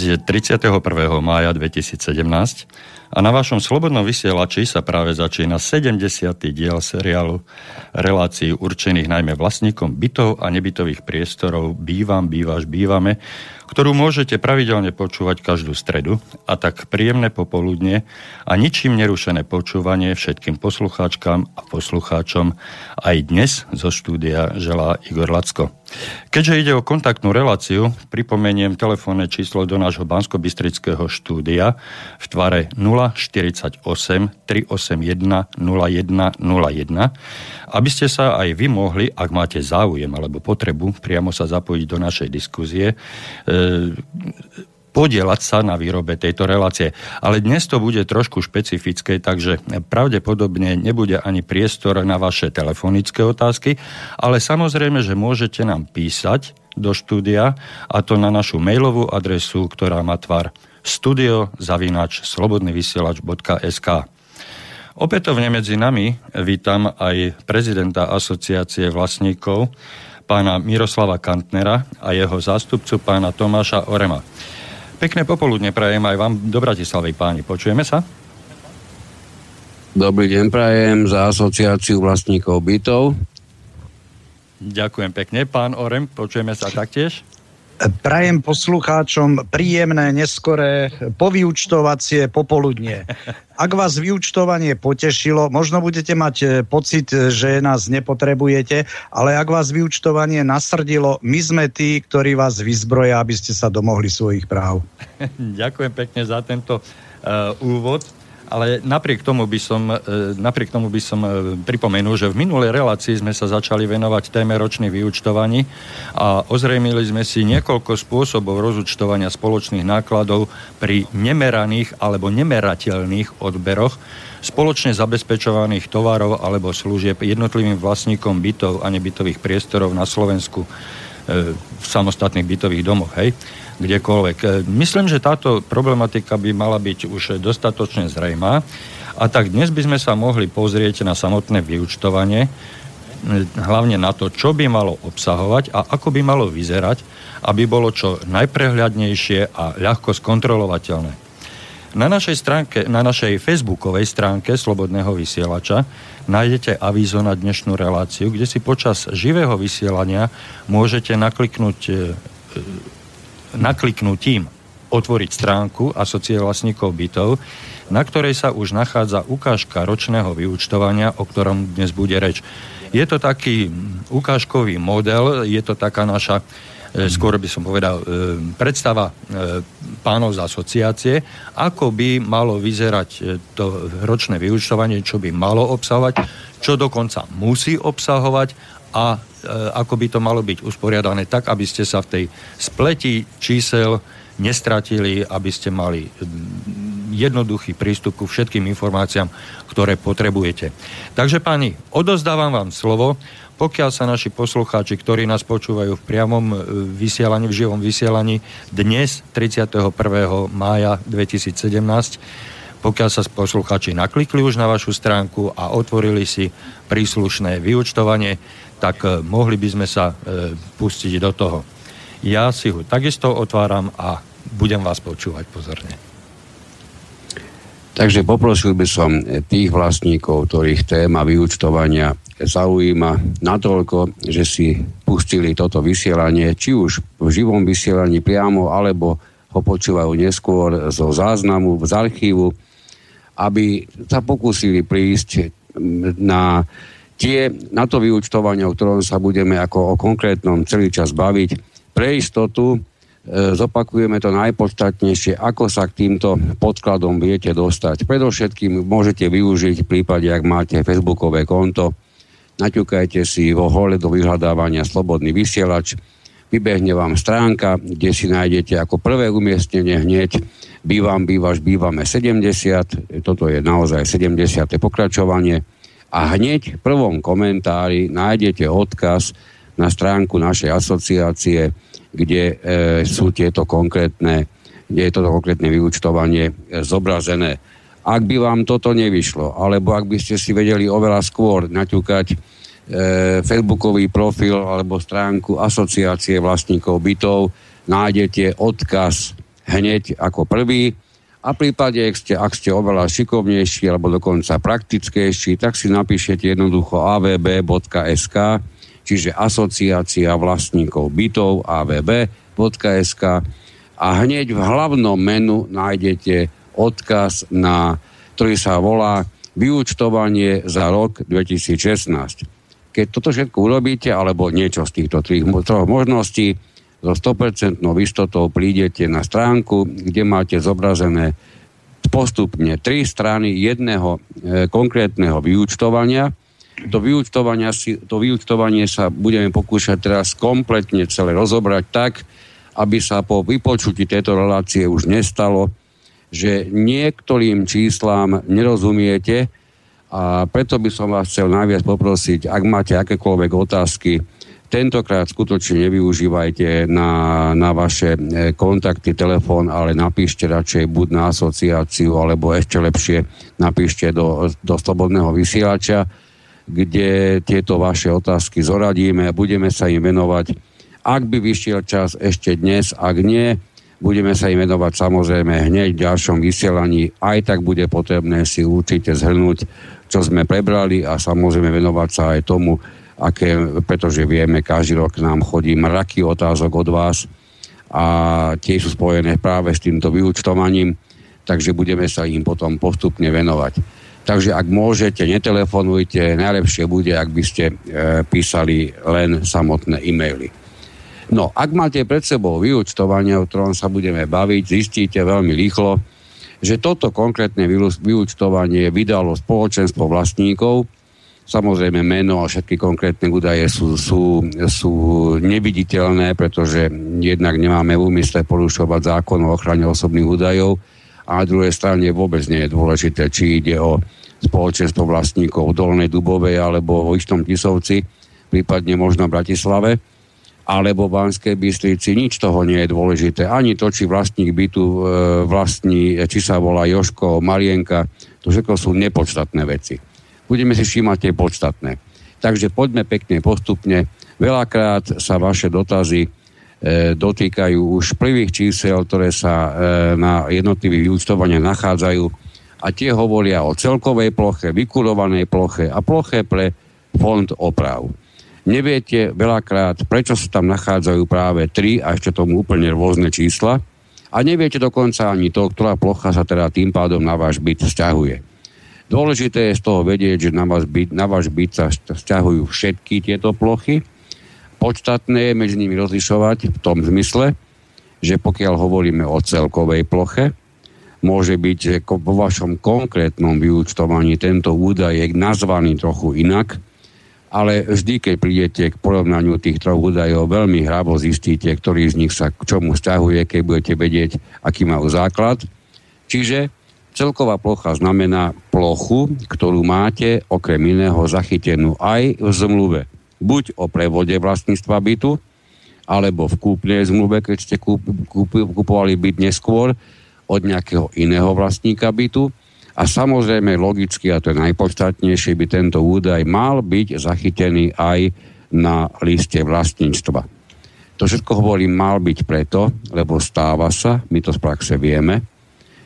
Je 31. mája 2017 a na vašom slobodnom vysielači sa práve začína 70. diel seriálu relácií určených najmä vlastníkom bytov a nebytových priestorov Bývam, bývaš, bývame, ktorú môžete pravidelne počúvať každú stredu a tak príjemné popoludne a ničím nerušené počúvanie všetkým poslucháčkam a poslucháčom aj dnes zo štúdia želá Igor Lacko. Keďže ide o kontaktnú reláciu, pripomeniem telefónne číslo do nášho bansko štúdia v tvare 048 381 0101, aby ste sa aj vy mohli, ak máte záujem alebo potrebu priamo sa zapojiť do našej diskuzie, e, podielať sa na výrobe tejto relácie. Ale dnes to bude trošku špecifické, takže pravdepodobne nebude ani priestor na vaše telefonické otázky, ale samozrejme, že môžete nám písať do štúdia a to na našu mailovú adresu, ktorá má tvar studiozavinač.slobodnyvysielač.sk Opätovne medzi nami vítam aj prezidenta asociácie vlastníkov pána Miroslava Kantnera a jeho zástupcu pána Tomáša Orema. Pekné popoludne prajem aj vám do Bratislavy, páni. Počujeme sa? Dobrý deň prajem za asociáciu vlastníkov bytov. Ďakujem pekne. Pán Orem, počujeme sa taktiež? Prajem poslucháčom príjemné, neskoré, povyučtovacie popoludnie. Ak vás vyučtovanie potešilo, možno budete mať e, pocit, že nás nepotrebujete, ale ak vás vyučtovanie nasrdilo, my sme tí, ktorí vás vyzbroja, aby ste sa domohli svojich práv. Ďakujem pekne za tento uh, úvod. Ale napriek tomu by som, e, napriek tomu by som e, pripomenul, že v minulej relácii sme sa začali venovať téme ročných vyučtovaní a ozrejmili sme si niekoľko spôsobov rozúčtovania spoločných nákladov pri nemeraných alebo nemerateľných odberoch spoločne zabezpečovaných tovarov alebo služieb jednotlivým vlastníkom bytov a nebytových priestorov na Slovensku e, v samostatných bytových domoch. Hej kdekoľvek. E, myslím, že táto problematika by mala byť už dostatočne zrejmá a tak dnes by sme sa mohli pozrieť na samotné vyučtovanie, e, hlavne na to, čo by malo obsahovať a ako by malo vyzerať, aby bolo čo najprehľadnejšie a ľahko skontrolovateľné. Na našej, stránke, na našej facebookovej stránke Slobodného vysielača nájdete avízo na dnešnú reláciu, kde si počas živého vysielania môžete nakliknúť e, nakliknutím otvoriť stránku Asocie vlastníkov bytov, na ktorej sa už nachádza ukážka ročného vyučtovania, o ktorom dnes bude reč. Je to taký ukážkový model, je to taká naša e, skôr by som povedal, e, predstava e, pánov z asociácie, ako by malo vyzerať to ročné vyučtovanie, čo by malo obsahovať, čo dokonca musí obsahovať a e, ako by to malo byť usporiadané tak, aby ste sa v tej spleti čísel nestratili, aby ste mali jednoduchý prístup ku všetkým informáciám, ktoré potrebujete. Takže páni, odozdávam vám slovo, pokiaľ sa naši poslucháči, ktorí nás počúvajú v priamom e, vysielaní, v živom vysielaní dnes, 31. mája 2017, pokiaľ sa poslucháči naklikli už na vašu stránku a otvorili si príslušné vyučtovanie, tak e, mohli by sme sa e, pustiť do toho. Ja si ho takisto otváram a budem vás počúvať pozorne. Takže poprosil by som tých vlastníkov, ktorých téma vyučtovania zaujíma natoľko, že si pustili toto vysielanie, či už v živom vysielaní priamo, alebo ho počúvajú neskôr zo záznamu, z archívu, aby sa pokúsili prísť na tie, na to vyučtovanie, o ktorom sa budeme ako o konkrétnom celý čas baviť, pre istotu e, zopakujeme to najpodstatnejšie, ako sa k týmto podkladom viete dostať. Predovšetkým môžete využiť v prípade, ak máte facebookové konto, naťukajte si vo hole do vyhľadávania Slobodný vysielač, vybehne vám stránka, kde si nájdete ako prvé umiestnenie hneď. Bývam, bývaš, bývame 70, toto je naozaj 70. pokračovanie a hneď v prvom komentári nájdete odkaz na stránku našej asociácie, kde e, sú tieto konkrétne, kde je toto konkrétne vyučtovanie e, zobrazené. Ak by vám toto nevyšlo, alebo ak by ste si vedeli oveľa skôr naťukať e, facebookový profil alebo stránku asociácie vlastníkov bytov, nájdete odkaz hneď ako prvý. A prípade, ak ste, ak ste oveľa šikovnejší alebo dokonca praktickejší, tak si napíšete jednoducho avb.sk, čiže Asociácia vlastníkov bytov avb.sk a hneď v hlavnom menu nájdete odkaz, na, ktorý sa volá vyúčtovanie za rok 2016. Keď toto všetko urobíte, alebo niečo z týchto troch možností, so 100% istotou prídete na stránku, kde máte zobrazené postupne tri strany jedného e, konkrétneho vyúčtovania. To, vyúčtovania si, to vyúčtovanie sa budeme pokúšať teraz kompletne celé rozobrať tak, aby sa po vypočutí tejto relácie už nestalo, že niektorým číslám nerozumiete a preto by som vás chcel najviac poprosiť, ak máte akékoľvek otázky, Tentokrát skutočne nevyužívajte na, na vaše e, kontakty, telefón, ale napíšte radšej buď na asociáciu, alebo ešte lepšie napíšte do, do slobodného vysielača, kde tieto vaše otázky zoradíme a budeme sa im venovať. Ak by vyšiel čas ešte dnes, ak nie, budeme sa im venovať samozrejme hneď v ďalšom vysielaní. Aj tak bude potrebné si určite zhrnúť, čo sme prebrali a samozrejme venovať sa aj tomu, aké, pretože vieme, každý rok nám chodí mraky otázok od vás a tie sú spojené práve s týmto vyučtovaním, takže budeme sa im potom postupne venovať. Takže ak môžete, netelefonujte, najlepšie bude, ak by ste e, písali len samotné e-maily. No, ak máte pred sebou vyučtovanie, o ktorom sa budeme baviť, zistíte veľmi rýchlo, že toto konkrétne vyučtovanie vydalo spoločenstvo vlastníkov, Samozrejme meno a všetky konkrétne údaje sú, sú, sú neviditeľné, pretože jednak nemáme v úmysle porušovať zákon o ochrane osobných údajov a na druhej strane vôbec nie je dôležité, či ide o spoločenstvo vlastníkov Dolnej Dubovej alebo o Ištom Tisovci, prípadne možno v Bratislave alebo v Banskej Bystrici. Nič toho nie je dôležité. Ani to, či vlastník bytu e, vlastní, či sa volá Joško, Marienka, to všetko sú nepodstatné veci budeme si všímať tie podstatné. Takže poďme pekne postupne. Veľakrát sa vaše dotazy e, dotýkajú už prvých čísel, ktoré sa e, na jednotlivých vyúčtovaniach nachádzajú a tie hovoria o celkovej ploche, vykurovanej ploche a ploche pre fond oprav. Neviete veľakrát, prečo sa tam nachádzajú práve tri a ešte tomu úplne rôzne čísla a neviete dokonca ani to, ktorá plocha sa teda tým pádom na váš byt vzťahuje. Dôležité je z toho vedieť, že na, vás byt, na váš byt sa vzťahujú všetky tieto plochy. Podstatné je medzi nimi rozlišovať v tom zmysle, že pokiaľ hovoríme o celkovej ploche, môže byť, že vo vašom konkrétnom vyúčtovaní tento údaj je nazvaný trochu inak, ale vždy, keď prídete k porovnaniu tých troch údajov, veľmi hravo zistíte, ktorý z nich sa k čomu vzťahuje, keď budete vedieť, aký majú základ. Čiže Celková plocha znamená plochu, ktorú máte okrem iného zachytenú aj v zmluve. Buď o prevode vlastníctva bytu, alebo v kúpnej zmluve, keď ste kúp, kúp, kúpovali byt neskôr od nejakého iného vlastníka bytu. A samozrejme logicky, a to je najpodstatnejšie, by tento údaj mal byť zachytený aj na liste vlastníctva. To všetko hovorím mal byť preto, lebo stáva sa, my to z praxe vieme,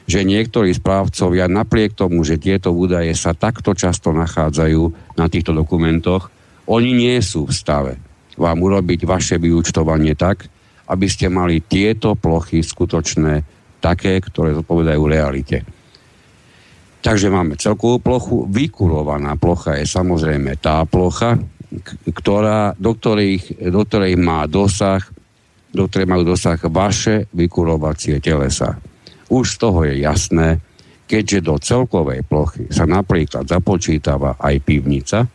že niektorí správcovia napriek tomu, že tieto údaje sa takto často nachádzajú na týchto dokumentoch, oni nie sú v stave vám urobiť vaše vyúčtovanie tak, aby ste mali tieto plochy skutočné také, ktoré zodpovedajú realite. Takže máme celkovú plochu. Vykurovaná plocha je samozrejme tá plocha, ktorá, do, ktorých, do ktorej má dosah, do ktorej majú dosah vaše vykurovacie telesa. Už z toho je jasné, keďže do celkovej plochy sa napríklad započítava aj pivnica,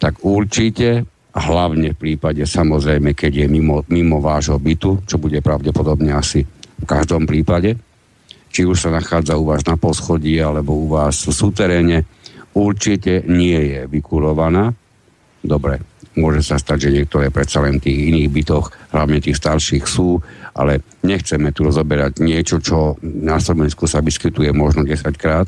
tak určite, hlavne v prípade samozrejme, keď je mimo, mimo vášho bytu, čo bude pravdepodobne asi v každom prípade, či už sa nachádza u vás na poschodí alebo u vás v súteréne, určite nie je vykulovaná. Dobre, môže sa stať, že niektoré predsa len v tých iných bytoch, hlavne tých starších sú, ale nechceme tu rozoberať niečo, čo na Slovensku sa vyskytuje možno 10 krát.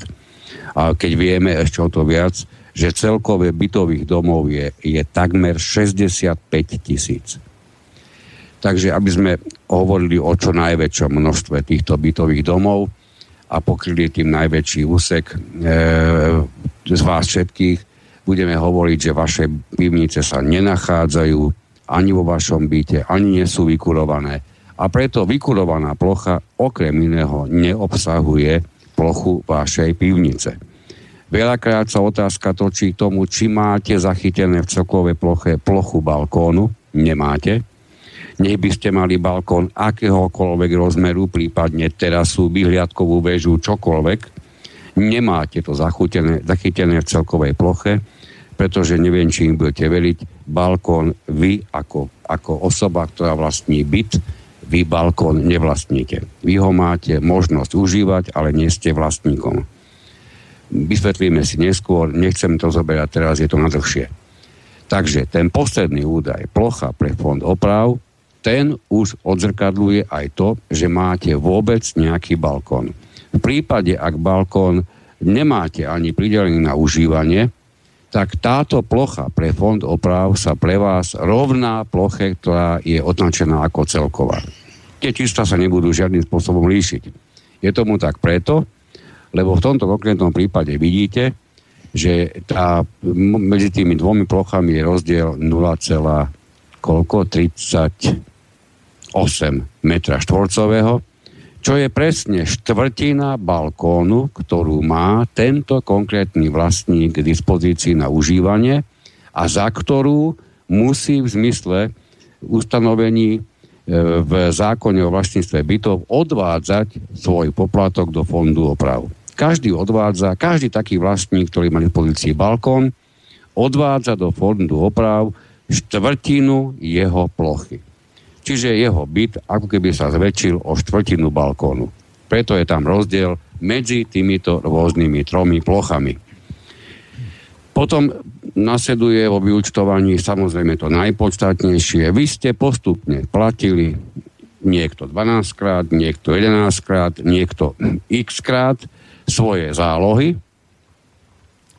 A keď vieme ešte o to viac, že celkové bytových domov je, je takmer 65 tisíc. Takže aby sme hovorili o čo najväčšom množstve týchto bytových domov a pokryli tým najväčší úsek e, z vás všetkých, budeme hovoriť, že vaše pivnice sa nenachádzajú ani vo vašom byte, ani nie sú vykurované. A preto vykurovaná plocha okrem iného neobsahuje plochu vašej pivnice. Veľakrát sa otázka točí k tomu, či máte zachytené v celkovej ploche plochu balkónu. Nemáte nech by ste mali balkón akéhokoľvek rozmeru, prípadne terasu, vyhliadkovú väžu, čokoľvek, nemáte to zachytené, zachytené v celkovej ploche, pretože neviem, či im budete veriť, balkón vy ako, ako osoba, ktorá vlastní byt, vy balkón nevlastníte. Vy ho máte možnosť užívať, ale nie ste vlastníkom. Vysvetlíme si neskôr, nechcem to zoberať teraz, je to na dlhšie. Takže ten posledný údaj, plocha pre fond oprav, ten už odzrkadluje aj to, že máte vôbec nejaký balkón. V prípade, ak balkón nemáte ani pridelený na užívanie, tak táto plocha pre fond oprav sa pre vás rovná ploche, ktorá je označená ako celková. Tie čísla sa nebudú žiadnym spôsobom líšiť. Je tomu tak preto, lebo v tomto konkrétnom prípade vidíte, že tá, medzi tými dvomi plochami je rozdiel 0, koľko? 30, 8 metra štvorcového, čo je presne štvrtina balkónu, ktorú má tento konkrétny vlastník k dispozícii na užívanie a za ktorú musí v zmysle ustanovení e, v zákone o vlastníctve bytov odvádzať svoj poplatok do fondu oprav. Každý odvádza, každý taký vlastník, ktorý má v dispozícii balkón, odvádza do fondu oprav štvrtinu jeho plochy. Čiže jeho byt ako keby sa zväčšil o štvrtinu balkónu. Preto je tam rozdiel medzi týmito rôznymi tromi plochami. Potom nasleduje vo vyučtovaní samozrejme to najpodstatnejšie. Vy ste postupne platili niekto 12 krát, niekto 11 krát, niekto x krát svoje zálohy.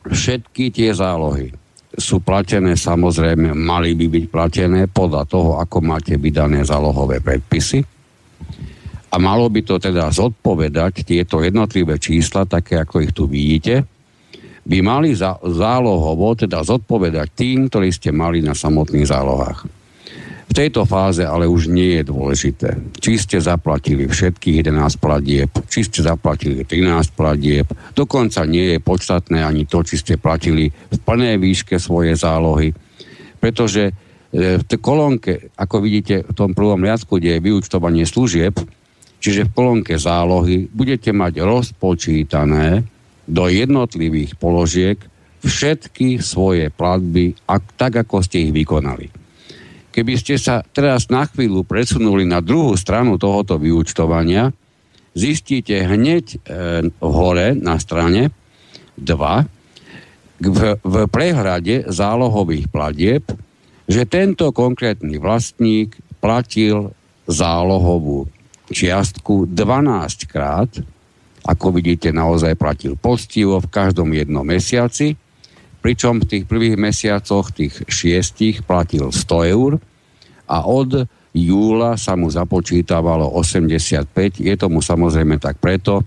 Všetky tie zálohy sú platené samozrejme, mali by byť platené podľa toho, ako máte vydané zálohové predpisy. A malo by to teda zodpovedať tieto jednotlivé čísla, také ako ich tu vidíte, by mali zálohovo teda zodpovedať tým, ktorí ste mali na samotných zálohách. V tejto fáze ale už nie je dôležité, či ste zaplatili všetkých 11 platieb, či ste zaplatili 13 platieb, dokonca nie je podstatné ani to, či ste platili v plnej výške svoje zálohy, pretože e, v tej kolónke, ako vidíte v tom prvom riadku, kde je vyučtovanie služieb, čiže v kolónke zálohy, budete mať rozpočítané do jednotlivých položiek všetky svoje platby, tak ako ste ich vykonali. Keby ste sa teraz na chvíľu presunuli na druhú stranu tohoto vyúčtovania, zistíte hneď e, hore na strane 2 v, v prehrade zálohových platieb, že tento konkrétny vlastník platil zálohovú čiastku 12 krát, ako vidíte, naozaj platil postivo v každom jednom mesiaci pričom v tých prvých mesiacoch, tých šiestich, platil 100 eur a od júla sa mu započítavalo 85. Je tomu samozrejme tak preto,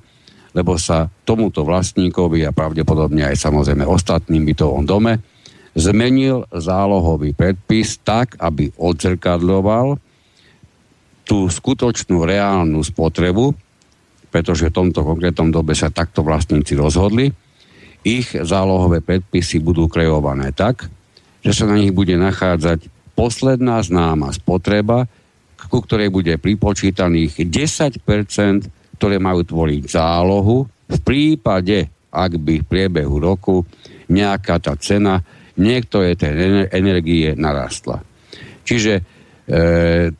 lebo sa tomuto vlastníkovi a pravdepodobne aj samozrejme ostatným bytovom dome zmenil zálohový predpis tak, aby odzrkadľoval tú skutočnú reálnu spotrebu, pretože v tomto konkrétnom dobe sa takto vlastníci rozhodli, ich zálohové predpisy budú kreované tak, že sa na nich bude nachádzať posledná známa spotreba, ku ktorej bude pripočítaných 10%, ktoré majú tvoriť zálohu v prípade, ak by v priebehu roku nejaká tá cena niektoré tej energie narastla. Čiže e,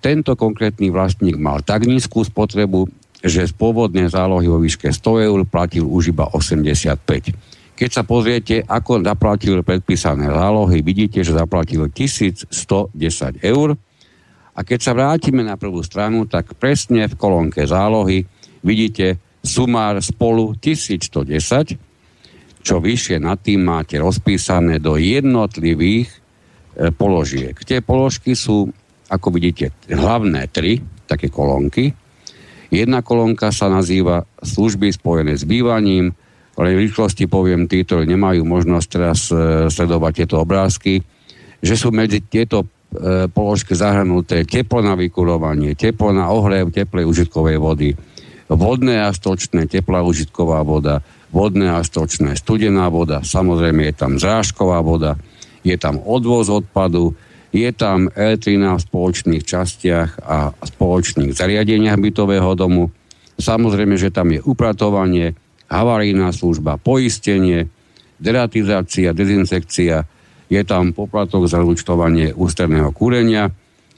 tento konkrétny vlastník mal tak nízku spotrebu, že z pôvodnej zálohy vo výške 100 eur platil už iba 85. Keď sa pozriete, ako zaplatil predpísané zálohy, vidíte, že zaplatil 1110 eur. A keď sa vrátime na prvú stranu, tak presne v kolónke zálohy vidíte sumár spolu 1110, čo vyššie nad tým máte rozpísané do jednotlivých e, položiek. Tie položky sú ako vidíte, hlavné tri také kolónky. Jedna kolónka sa nazýva služby spojené s bývaním, ale v rýchlosti poviem tí, ktorí nemajú možnosť teraz e, sledovať tieto obrázky, že sú medzi tieto e, položky zahrnuté teplo na vykurovanie, teplo na ohrev teplej užitkovej vody, vodné a stočné, teplá užitková voda, vodné a stočné, studená voda, samozrejme je tam zrážková voda, je tam odvoz odpadu, je tam elektrina v spoločných častiach a spoločných zariadeniach bytového domu. Samozrejme, že tam je upratovanie, havarijná služba, poistenie, deratizácia, dezinsekcia, je tam poplatok za účtovanie ústredného kúrenia,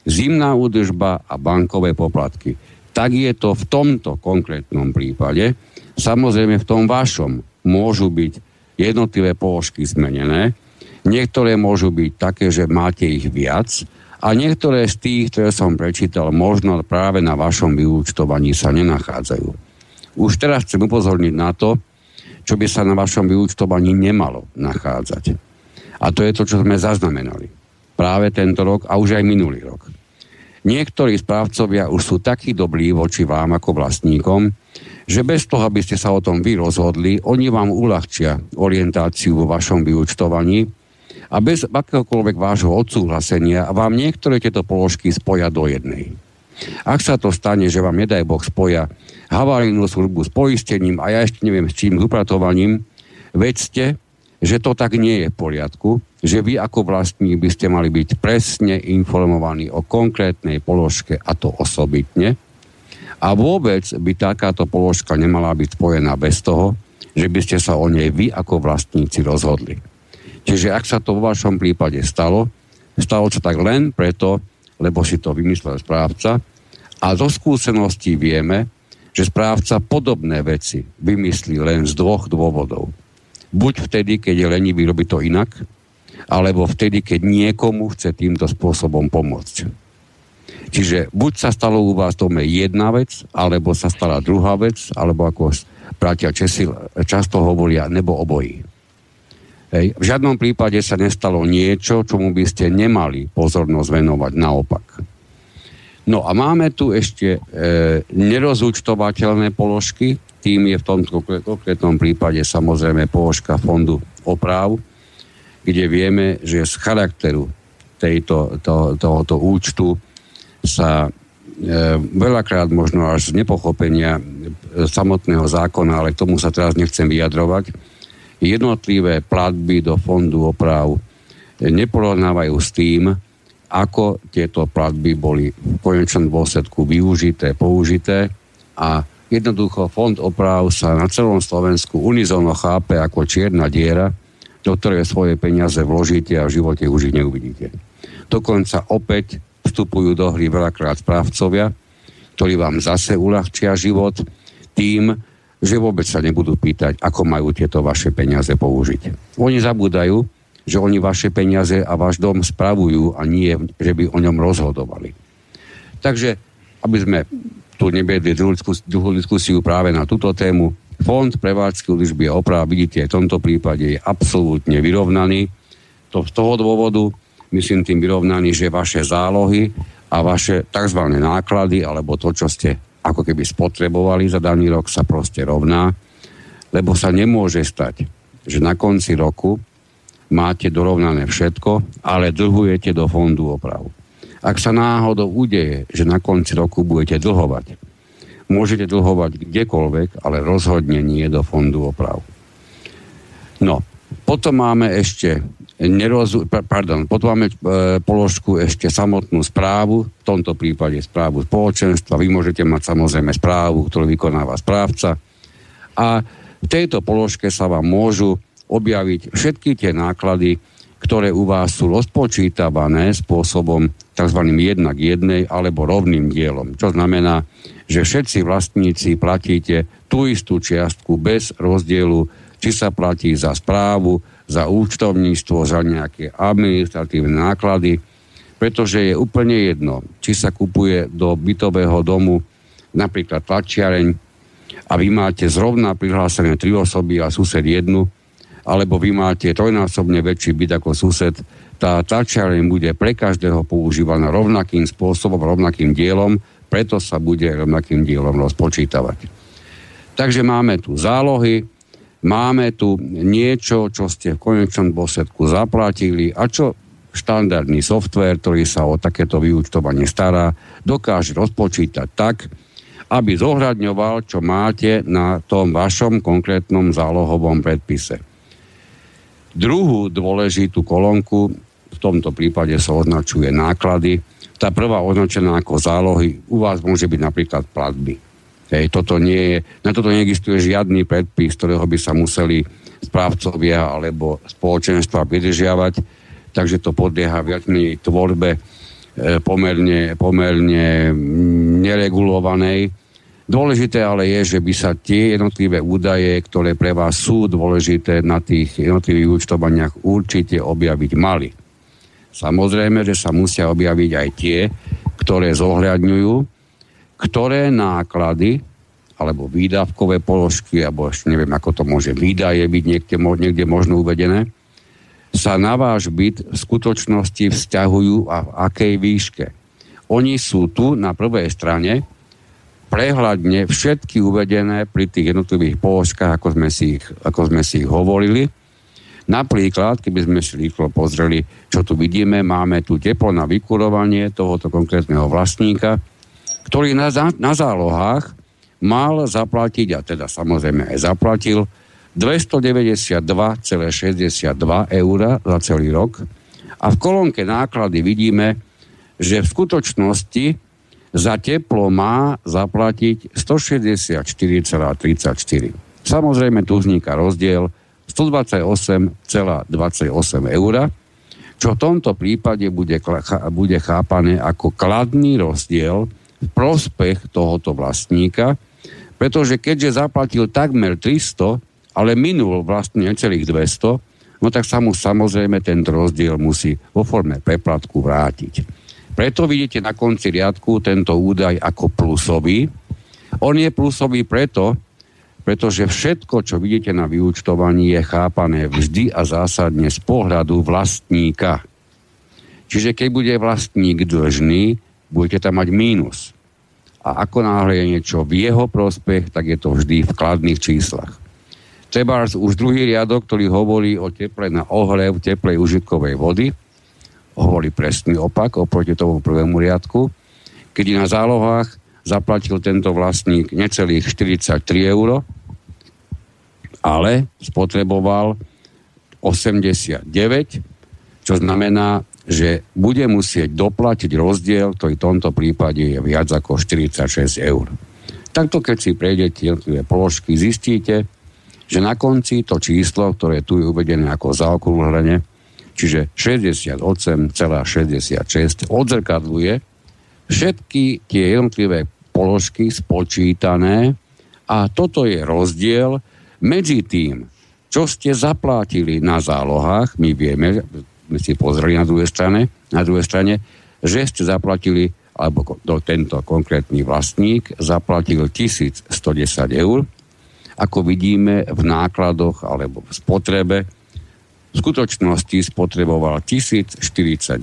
zimná údržba a bankové poplatky. Tak je to v tomto konkrétnom prípade. Samozrejme v tom vašom môžu byť jednotlivé položky zmenené, Niektoré môžu byť také, že máte ich viac a niektoré z tých, ktoré som prečítal, možno práve na vašom vyúčtovaní sa nenachádzajú. Už teraz chcem upozorniť na to, čo by sa na vašom vyúčtovaní nemalo nachádzať. A to je to, čo sme zaznamenali. Práve tento rok a už aj minulý rok. Niektorí správcovia už sú takí dobrí voči vám ako vlastníkom, že bez toho, aby ste sa o tom vy rozhodli, oni vám uľahčia orientáciu vo vašom vyučtovaní a bez akéhokoľvek vášho odsúhlasenia vám niektoré tieto položky spoja do jednej. Ak sa to stane, že vám nedaj Boh spoja havarijnú službu s poistením a ja ešte neviem s čím, s upratovaním, vedzte, že to tak nie je v poriadku, že vy ako vlastník by ste mali byť presne informovaní o konkrétnej položke a to osobitne. A vôbec by takáto položka nemala byť spojená bez toho, že by ste sa o nej vy ako vlastníci rozhodli. Čiže ak sa to vo vašom prípade stalo, stalo sa tak len preto, lebo si to vymyslel správca a zo skúseností vieme, že správca podobné veci vymyslí len z dvoch dôvodov. Buď vtedy, keď je lenivý robiť to inak, alebo vtedy, keď niekomu chce týmto spôsobom pomôcť. Čiže buď sa stalo u vás dome jedna vec, alebo sa stala druhá vec, alebo ako bratia Česi často hovoria, nebo obojí. Hej. V žiadnom prípade sa nestalo niečo, čomu by ste nemali pozornosť venovať, naopak. No a máme tu ešte e, nerozúčtovateľné položky, tým je v tomto konkrétnom prípade samozrejme položka fondu oprav, kde vieme, že z charakteru tejto, to, tohoto účtu sa e, veľakrát možno až z nepochopenia e, samotného zákona, ale k tomu sa teraz nechcem vyjadrovať, jednotlivé platby do fondu oprav neporovnávajú s tým, ako tieto platby boli v konečnom dôsledku využité, použité a jednoducho fond oprav sa na celom Slovensku unizono chápe ako čierna diera, do ktorej svoje peniaze vložíte a v živote už ich neuvidíte. Dokonca opäť vstupujú do hry veľakrát správcovia, ktorí vám zase uľahčia život tým, že vôbec sa nebudú pýtať, ako majú tieto vaše peniaze použiť. Oni zabúdajú, že oni vaše peniaze a váš dom spravujú a nie, že by o ňom rozhodovali. Takže, aby sme tu nebiedli druhú diskusiu práve na túto tému, Fond prevádzky údržby a oprav, vidíte, v tomto prípade je absolútne vyrovnaný. To z toho dôvodu, myslím tým vyrovnaný, že vaše zálohy a vaše tzv. náklady, alebo to, čo ste ako keby spotrebovali za daný rok, sa proste rovná, lebo sa nemôže stať, že na konci roku máte dorovnané všetko, ale dlhujete do fondu oprav. Ak sa náhodou udeje, že na konci roku budete dlhovať, môžete dlhovať kdekoľvek, ale rozhodne nie do fondu oprav. No, potom máme ešte nerozu, pardon, potom máme e, položku ešte samotnú správu, v tomto prípade správu spoločenstva. Vy môžete mať samozrejme správu, ktorú vykonáva správca. A v tejto položke sa vám môžu objaviť všetky tie náklady, ktoré u vás sú rozpočítavané spôsobom tzv. jednak jednej alebo rovným dielom. Čo znamená, že všetci vlastníci platíte tú istú čiastku bez rozdielu, či sa platí za správu, za účtovníctvo, za nejaké administratívne náklady, pretože je úplne jedno, či sa kupuje do bytového domu napríklad tlačiareň a vy máte zrovna prihlásené tri osoby a sused jednu, alebo vy máte trojnásobne väčší byt ako sused, tá tlačiareň bude pre každého používaná rovnakým spôsobom, rovnakým dielom, preto sa bude rovnakým dielom rozpočítavať. Takže máme tu zálohy, máme tu niečo, čo ste v konečnom dôsledku zaplatili a čo štandardný software, ktorý sa o takéto vyúčtovanie stará, dokáže rozpočítať tak, aby zohľadňoval, čo máte na tom vašom konkrétnom zálohovom predpise. Druhú dôležitú kolónku v tomto prípade sa označuje náklady. Tá prvá označená ako zálohy u vás môže byť napríklad platby. Hej, toto nie je, na toto neexistuje žiadny predpis, ktorého by sa museli správcovia alebo spoločenstva pridržiavať, takže to podlieha viac menej tvorbe e, pomerne, pomerne neregulovanej. Dôležité ale je, že by sa tie jednotlivé údaje, ktoré pre vás sú dôležité na tých jednotlivých účtovaniach určite objaviť mali. Samozrejme, že sa musia objaviť aj tie, ktoré zohľadňujú, ktoré náklady alebo výdavkové položky, alebo ešte neviem, ako to môže výdaje byť niekde, niekde možno uvedené, sa na váš byt v skutočnosti vzťahujú a v akej výške. Oni sú tu na prvej strane prehľadne všetky uvedené pri tých jednotlivých položkách, ako sme si ich, ako sme si ich hovorili Napríklad, keby sme si rýchlo pozreli, čo tu vidíme, máme tu teplo na vykurovanie tohoto konkrétneho vlastníka, ktorý na, na zálohách mal zaplatiť, a teda samozrejme aj zaplatil, 292,62 eur za celý rok. A v kolónke náklady vidíme, že v skutočnosti za teplo má zaplatiť 164,34. Samozrejme, tu vzniká rozdiel 128,28 eur, čo v tomto prípade bude, bude chápané ako kladný rozdiel v prospech tohoto vlastníka, pretože keďže zaplatil takmer 300, ale minul vlastne necelých 200, no tak sa mu samozrejme ten rozdiel musí vo forme preplatku vrátiť. Preto vidíte na konci riadku tento údaj ako plusový. On je plusový preto, pretože všetko, čo vidíte na vyúčtovaní, je chápané vždy a zásadne z pohľadu vlastníka. Čiže keď bude vlastník dlžný, budete tam mať mínus. A ako náhle je niečo v jeho prospech, tak je to vždy v kladných číslach. Treba už druhý riadok, ktorý hovorí o teple na ohrev teplej užitkovej vody, hovorí presný opak oproti tomu prvému riadku, kedy na zálohách zaplatil tento vlastník necelých 43 eur, ale spotreboval 89, čo znamená, že bude musieť doplatiť rozdiel, ktorý v tomto prípade je viac ako 46 eur. Takto keď si prejdete jednotlivé položky, zistíte, že na konci to číslo, ktoré tu je uvedené ako zaokrúhlenie, čiže 68,66 odzrkadluje všetky tie jednotlivé položky spočítané a toto je rozdiel medzi tým, čo ste zaplatili na zálohách, my vieme, my si pozreli na druhej strane, na druhej strane, že ste zaplatili, alebo do tento konkrétny vlastník zaplatil 1110 eur. Ako vidíme v nákladoch alebo v spotrebe, v skutočnosti spotreboval 1041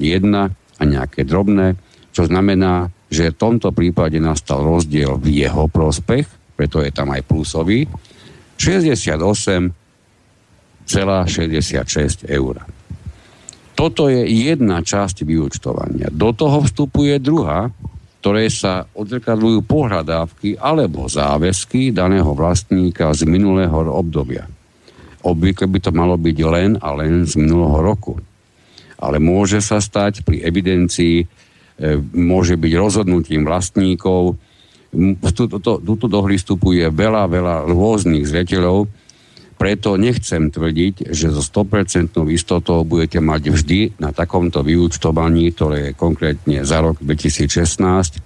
a nejaké drobné, čo znamená, že v tomto prípade nastal rozdiel v jeho prospech, preto je tam aj plusový, 68,66 eur. Toto je jedna časť vyučtovania. Do toho vstupuje druhá, ktoré sa odzrkadľujú pohľadávky alebo záväzky daného vlastníka z minulého obdobia. Obvykle by to malo byť len a len z minulého roku. Ale môže sa stať pri evidencii, e, môže byť rozhodnutím vlastníkov, Tuto do hry vstupuje veľa, veľa rôznych zreteľov, preto nechcem tvrdiť, že so 100% istotou budete mať vždy na takomto vyúčtovaní, ktoré je konkrétne za rok 2016,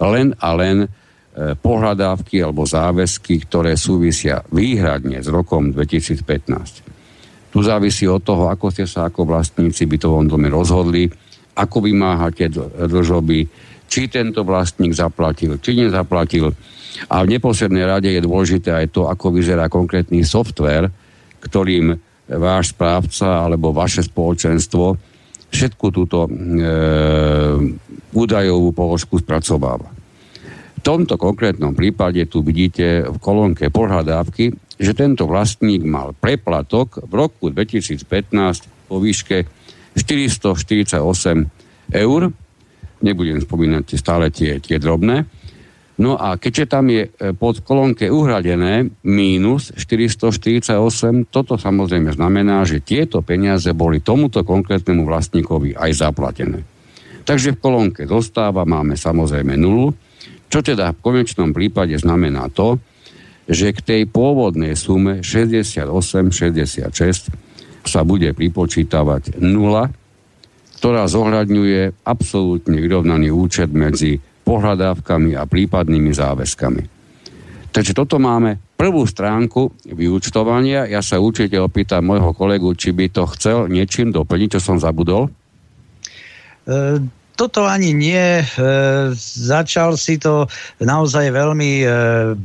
len a len pohľadávky alebo záväzky, ktoré súvisia výhradne s rokom 2015. Tu závisí od toho, ako ste sa ako vlastníci bytovom dome rozhodli, ako vymáhate dlžoby, či tento vlastník zaplatil, či nezaplatil. A v neposlednej rade je dôležité aj to, ako vyzerá konkrétny software, ktorým váš správca alebo vaše spoločenstvo všetku túto e, údajovú položku spracováva. Tomto konkrétnom prípade tu vidíte v kolónke pohľadávky, že tento vlastník mal preplatok v roku 2015 po výške 448 eur. Nebudem spomínať stále tie, tie drobné. No a keďže tam je e, pod kolónke uhradené mínus 448, toto samozrejme znamená, že tieto peniaze boli tomuto konkrétnemu vlastníkovi aj zaplatené. Takže v kolónke dostáva máme samozrejme nulu, čo teda v konečnom prípade znamená to, že k tej pôvodnej sume 68-66 sa bude pripočítavať nula, ktorá zohľadňuje absolútne vyrovnaný účet medzi pohľadávkami a prípadnými záväzkami. Takže toto máme prvú stránku vyúčtovania. Ja sa určite opýtam môjho kolegu, či by to chcel niečím doplniť, čo som zabudol. E, toto ani nie. E, začal si to naozaj veľmi e,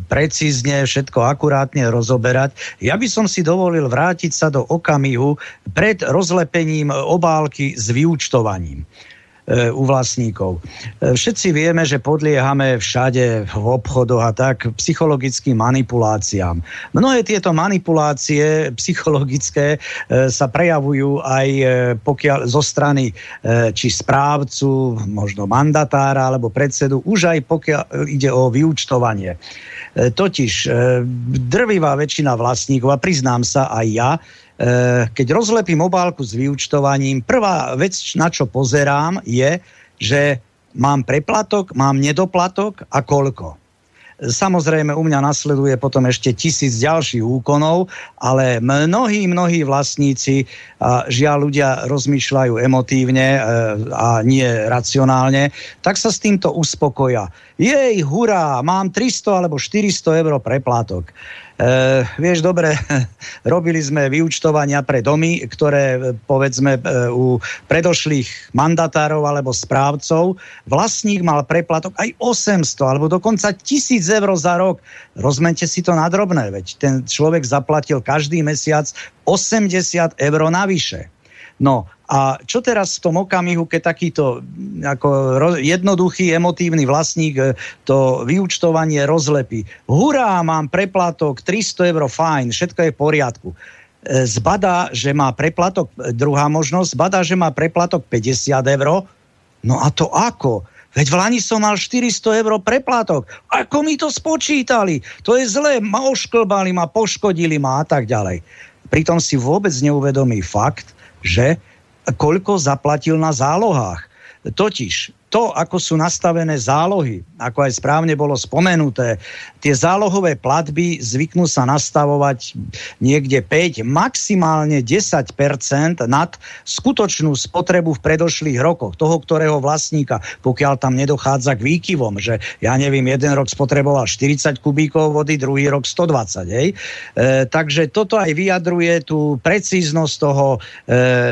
precízne, všetko akurátne rozoberať. Ja by som si dovolil vrátiť sa do okamihu pred rozlepením obálky s vyúčtovaním. E, u vlastníkov. E, všetci vieme, že podliehame všade v obchodoch a tak psychologickým manipuláciám. Mnohé tieto manipulácie psychologické e, sa prejavujú aj pokiaľ zo strany či správcu, možno mandatára alebo predsedu, už aj pokiaľ ide o vyúčtovanie. Totiž drvivá väčšina vlastníkov, a priznám sa aj ja, keď rozlepím obálku s vyučtovaním, prvá vec, na čo pozerám, je, že mám preplatok, mám nedoplatok a koľko. Samozrejme, u mňa nasleduje potom ešte tisíc ďalších úkonov, ale mnohí, mnohí vlastníci, a žiaľ ľudia rozmýšľajú emotívne e, a nie racionálne, tak sa s týmto uspokoja. Jej, hurá, mám 300 alebo 400 eur preplatok. E, vieš, dobre, robili sme vyučtovania pre domy, ktoré povedzme e, u predošlých mandatárov alebo správcov. Vlastník mal preplatok aj 800 alebo dokonca 1000 eur za rok. Rozmente si to na drobné, veď ten človek zaplatil každý mesiac 80 eur navyše. No a čo teraz v tom okamihu, keď takýto ako jednoduchý emotívny vlastník e, to vyučtovanie rozlepí. Hurá, mám preplatok 300 eur, fajn, všetko je v poriadku. E, zbadá, že má preplatok, e, druhá možnosť, zbadá, že má preplatok 50 eur. No a to ako? Veď v Lani som mal 400 eur preplatok. Ako mi to spočítali? To je zlé, ma ošklbali, ma poškodili ma a tak ďalej. Pritom si vôbec neuvedomí fakt, že koľko zaplatil na zálohách. Totiž to, ako sú nastavené zálohy, ako aj správne bolo spomenuté, tie zálohové platby zvyknú sa nastavovať niekde 5, maximálne 10% nad skutočnú spotrebu v predošlých rokoch toho, ktorého vlastníka, pokiaľ tam nedochádza k výkyvom, že ja neviem, jeden rok spotreboval 40 kubíkov vody, druhý rok 120. Hej? E, takže toto aj vyjadruje tú precíznosť toho e,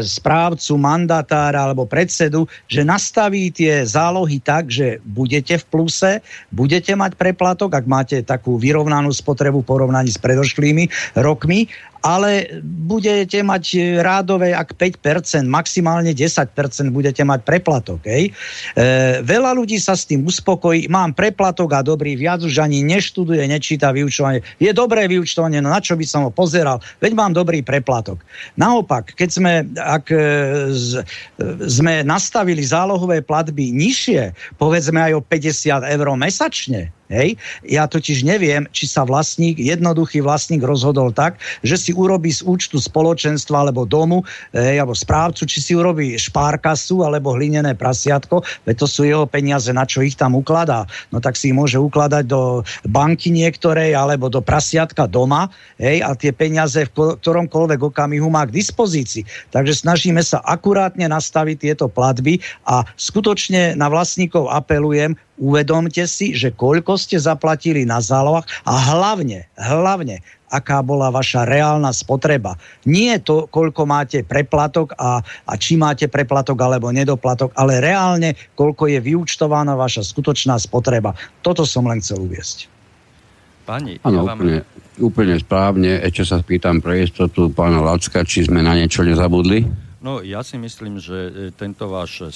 správcu, mandatára alebo predsedu, že nastaví tie zálohy tak, že budete v pluse, budete mať preplatok, ak máte takú vyrovnanú spotrebu v porovnaní s predošlými rokmi ale budete mať e, rádové ak 5%, maximálne 10% budete mať preplatok. Hej. E, veľa ľudí sa s tým uspokojí, mám preplatok a dobrý, viac už ani neštuduje, nečíta vyučovanie. Je dobré vyučtovanie, no na čo by som ho pozeral, veď mám dobrý preplatok. Naopak, keď sme, ak e, z, e, sme nastavili zálohové platby nižšie, povedzme aj o 50 eur mesačne, Hej? Ja totiž neviem, či sa vlastník, jednoduchý vlastník rozhodol tak, že si urobí z účtu spoločenstva alebo domu, hej, alebo správcu, či si urobí špárkasu alebo hlinené prasiatko, veď to sú jeho peniaze, na čo ich tam ukladá. No tak si ich môže ukladať do banky niektorej alebo do prasiatka doma hej, a tie peniaze v ktoromkoľvek okamihu má k dispozícii. Takže snažíme sa akurátne nastaviť tieto platby a skutočne na vlastníkov apelujem, uvedomte si, že koľko ste zaplatili na zálohách a hlavne, hlavne, aká bola vaša reálna spotreba. Nie to, koľko máte preplatok a, a či máte preplatok alebo nedoplatok, ale reálne, koľko je vyúčtovaná vaša skutočná spotreba. Toto som len chcel uviesť. Pani, ano, ja vám... úplne, úplne správne. Ešte sa spýtam pre istotu pána Lacka, či sme na niečo nezabudli. No ja si myslím, že e, tento váš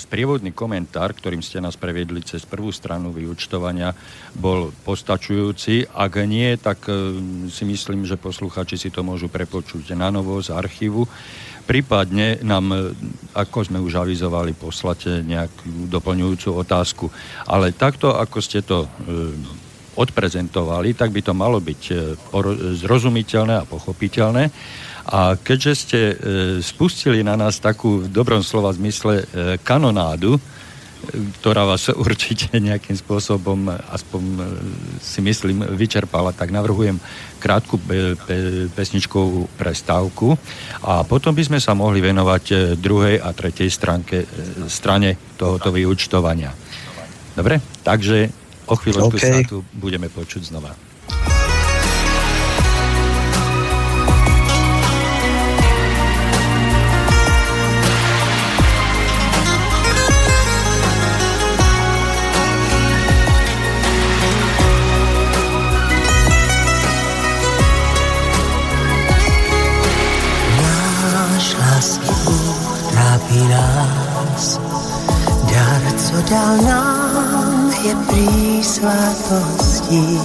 sprievodný komentár, ktorým ste nás previedli cez prvú stranu vyučtovania, bol postačujúci. Ak nie, tak e, si myslím, že posluchači si to môžu prepočuť na novo z archívu. Prípadne nám, e, ako sme už avizovali, poslate nejakú doplňujúcu otázku. Ale takto, ako ste to odprezentovali, tak by to malo byť zrozumiteľné a pochopiteľné. A keďže ste e, spustili na nás takú v dobrom slova zmysle e, kanonádu, e, ktorá vás určite nejakým spôsobom, aspoň e, si myslím, vyčerpala, tak navrhujem krátku pe- pe- pesničkovú prestávku a potom by sme sa mohli venovať e, druhej a tretej stránke, e, strane tohoto vyučtovania. Dobre? Takže o chvíľočku okay. sa tu budeme počuť znova. Dal nám je prý svatostí.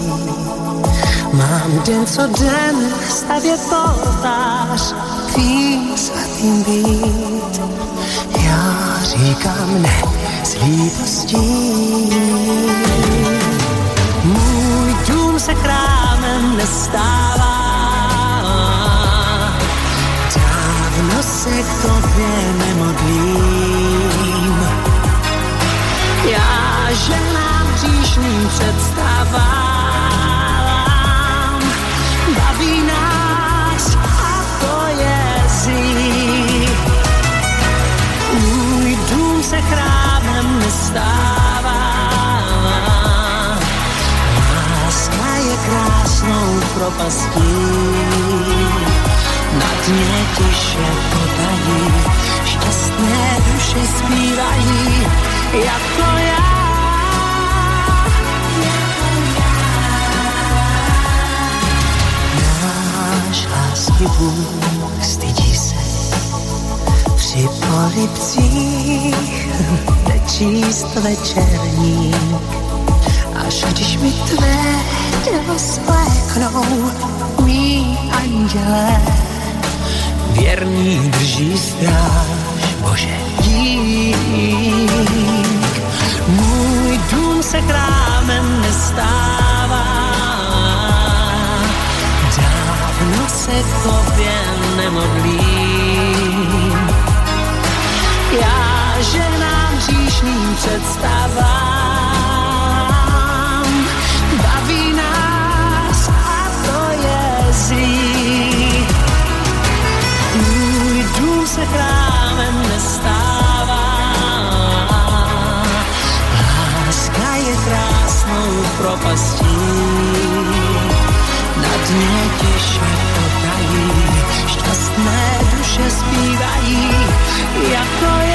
Mám den co den stavět poltář, tvým svatým být. Já říkám ne s lítostí. Můj dům se chrámem nestává, dávno se k tobě nemodlím já ženám příšným představám. Baví nás a zlý. Můj dům se chrámem nestává. Láska je krásnou propastí. Na dně tiše podají, šťastné duše zpívají jako já. Lásky Bůh stydí se při polipcích nečíst večerník. Až když mi tvé tělo spléknou, mý anděle, věrný drží stráž, Bože, dík. Můj dům se krámem nestává, se tobě nemodlím. Já ženám hříšným představám, baví nás a to je zlý. Můj dům se krámem nestává, láska je krásnou propastí. Na dně tiše duše zpívají, jako já.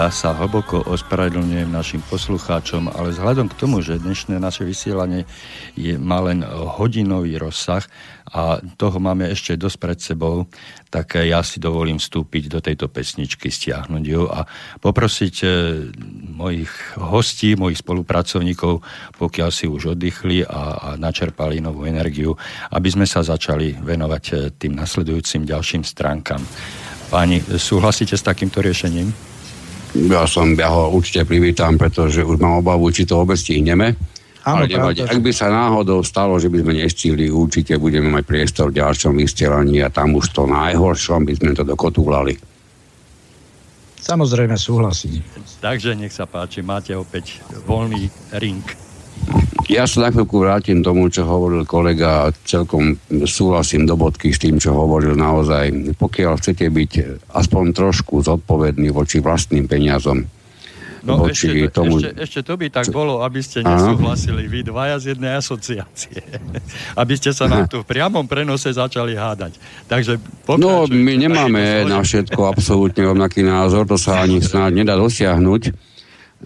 Ja sa hlboko ospravedlňujem našim poslucháčom, ale vzhľadom k tomu, že dnešné naše vysielanie je, má len hodinový rozsah a toho máme ešte dosť pred sebou, tak ja si dovolím vstúpiť do tejto pesničky, stiahnuť ju a poprosiť e, mojich hostí, mojich spolupracovníkov, pokiaľ si už oddychli a, a načerpali novú energiu, aby sme sa začali venovať e, tým nasledujúcim ďalším stránkam. Páni, súhlasíte s takýmto riešením? Ja som, ja ho určite privítam, pretože už mám obavu, či to vôbec stihneme. Áno, Ale nevadí. Ak by sa náhodou stalo, že by sme nestihli, určite budeme mať priestor v ďalšom vystielaní a tam už to najhoršom by sme to dokotúvali. Samozrejme súhlasím. Takže nech sa páči, máte opäť voľný ring. Ja sa na chvíľku vrátim tomu, čo hovoril kolega. Celkom súhlasím do bodky s tým, čo hovoril naozaj. Pokiaľ chcete byť aspoň trošku zodpovední voči vlastným peniazom, No voči ešte, tomu... ešte, ešte to by tak bolo, aby ste nesúhlasili vy dvaja z jednej asociácie. aby ste sa nám tu v priamom prenose začali hádať. Takže No, my nemáme na všetko absolútne rovnaký názor, to sa ani snáď nedá dosiahnuť.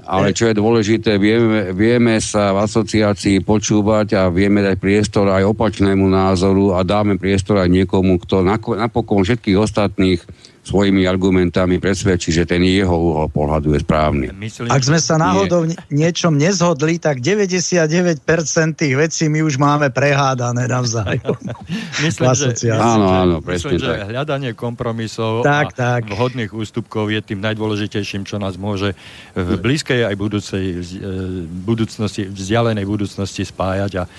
Ale čo je dôležité, vieme, vieme sa v asociácii počúvať a vieme dať priestor aj opačnému názoru a dáme priestor aj niekomu, kto napokon všetkých ostatných svojimi argumentami presvedčí, že ten jeho uhol pohľadu je správny. Myslím, Ak sme sa náhodou v niečom nezhodli, tak 99% tých vecí my už máme prehádané navzájom. myslím, že, áno, áno, presne myslím, tak. že hľadanie kompromisov tak, a tak. vhodných ústupkov je tým najdôležitejším, čo nás môže v blízkej aj budúcej, e, budúcnosti, vzdialenej budúcnosti spájať a e,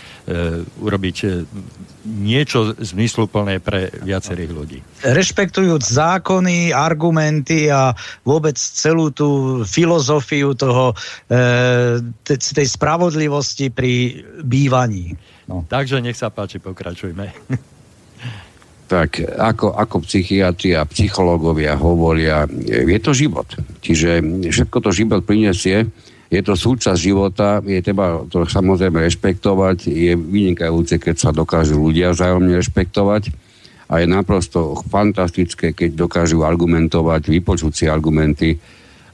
urobiť e, niečo zmysluplné pre viacerých ľudí. Rešpektujúc zákony, argumenty a vôbec celú tú filozofiu toho, e, tej spravodlivosti pri bývaní. No. Takže nech sa páči, pokračujme. Tak ako, ako psychiatri a psychológovia hovoria, je to život. Čiže všetko to život prinesie, je to súčasť života, je treba to samozrejme rešpektovať, je vynikajúce, keď sa dokážu ľudia vzájomne rešpektovať a je naprosto fantastické, keď dokážu argumentovať, vypočuť si argumenty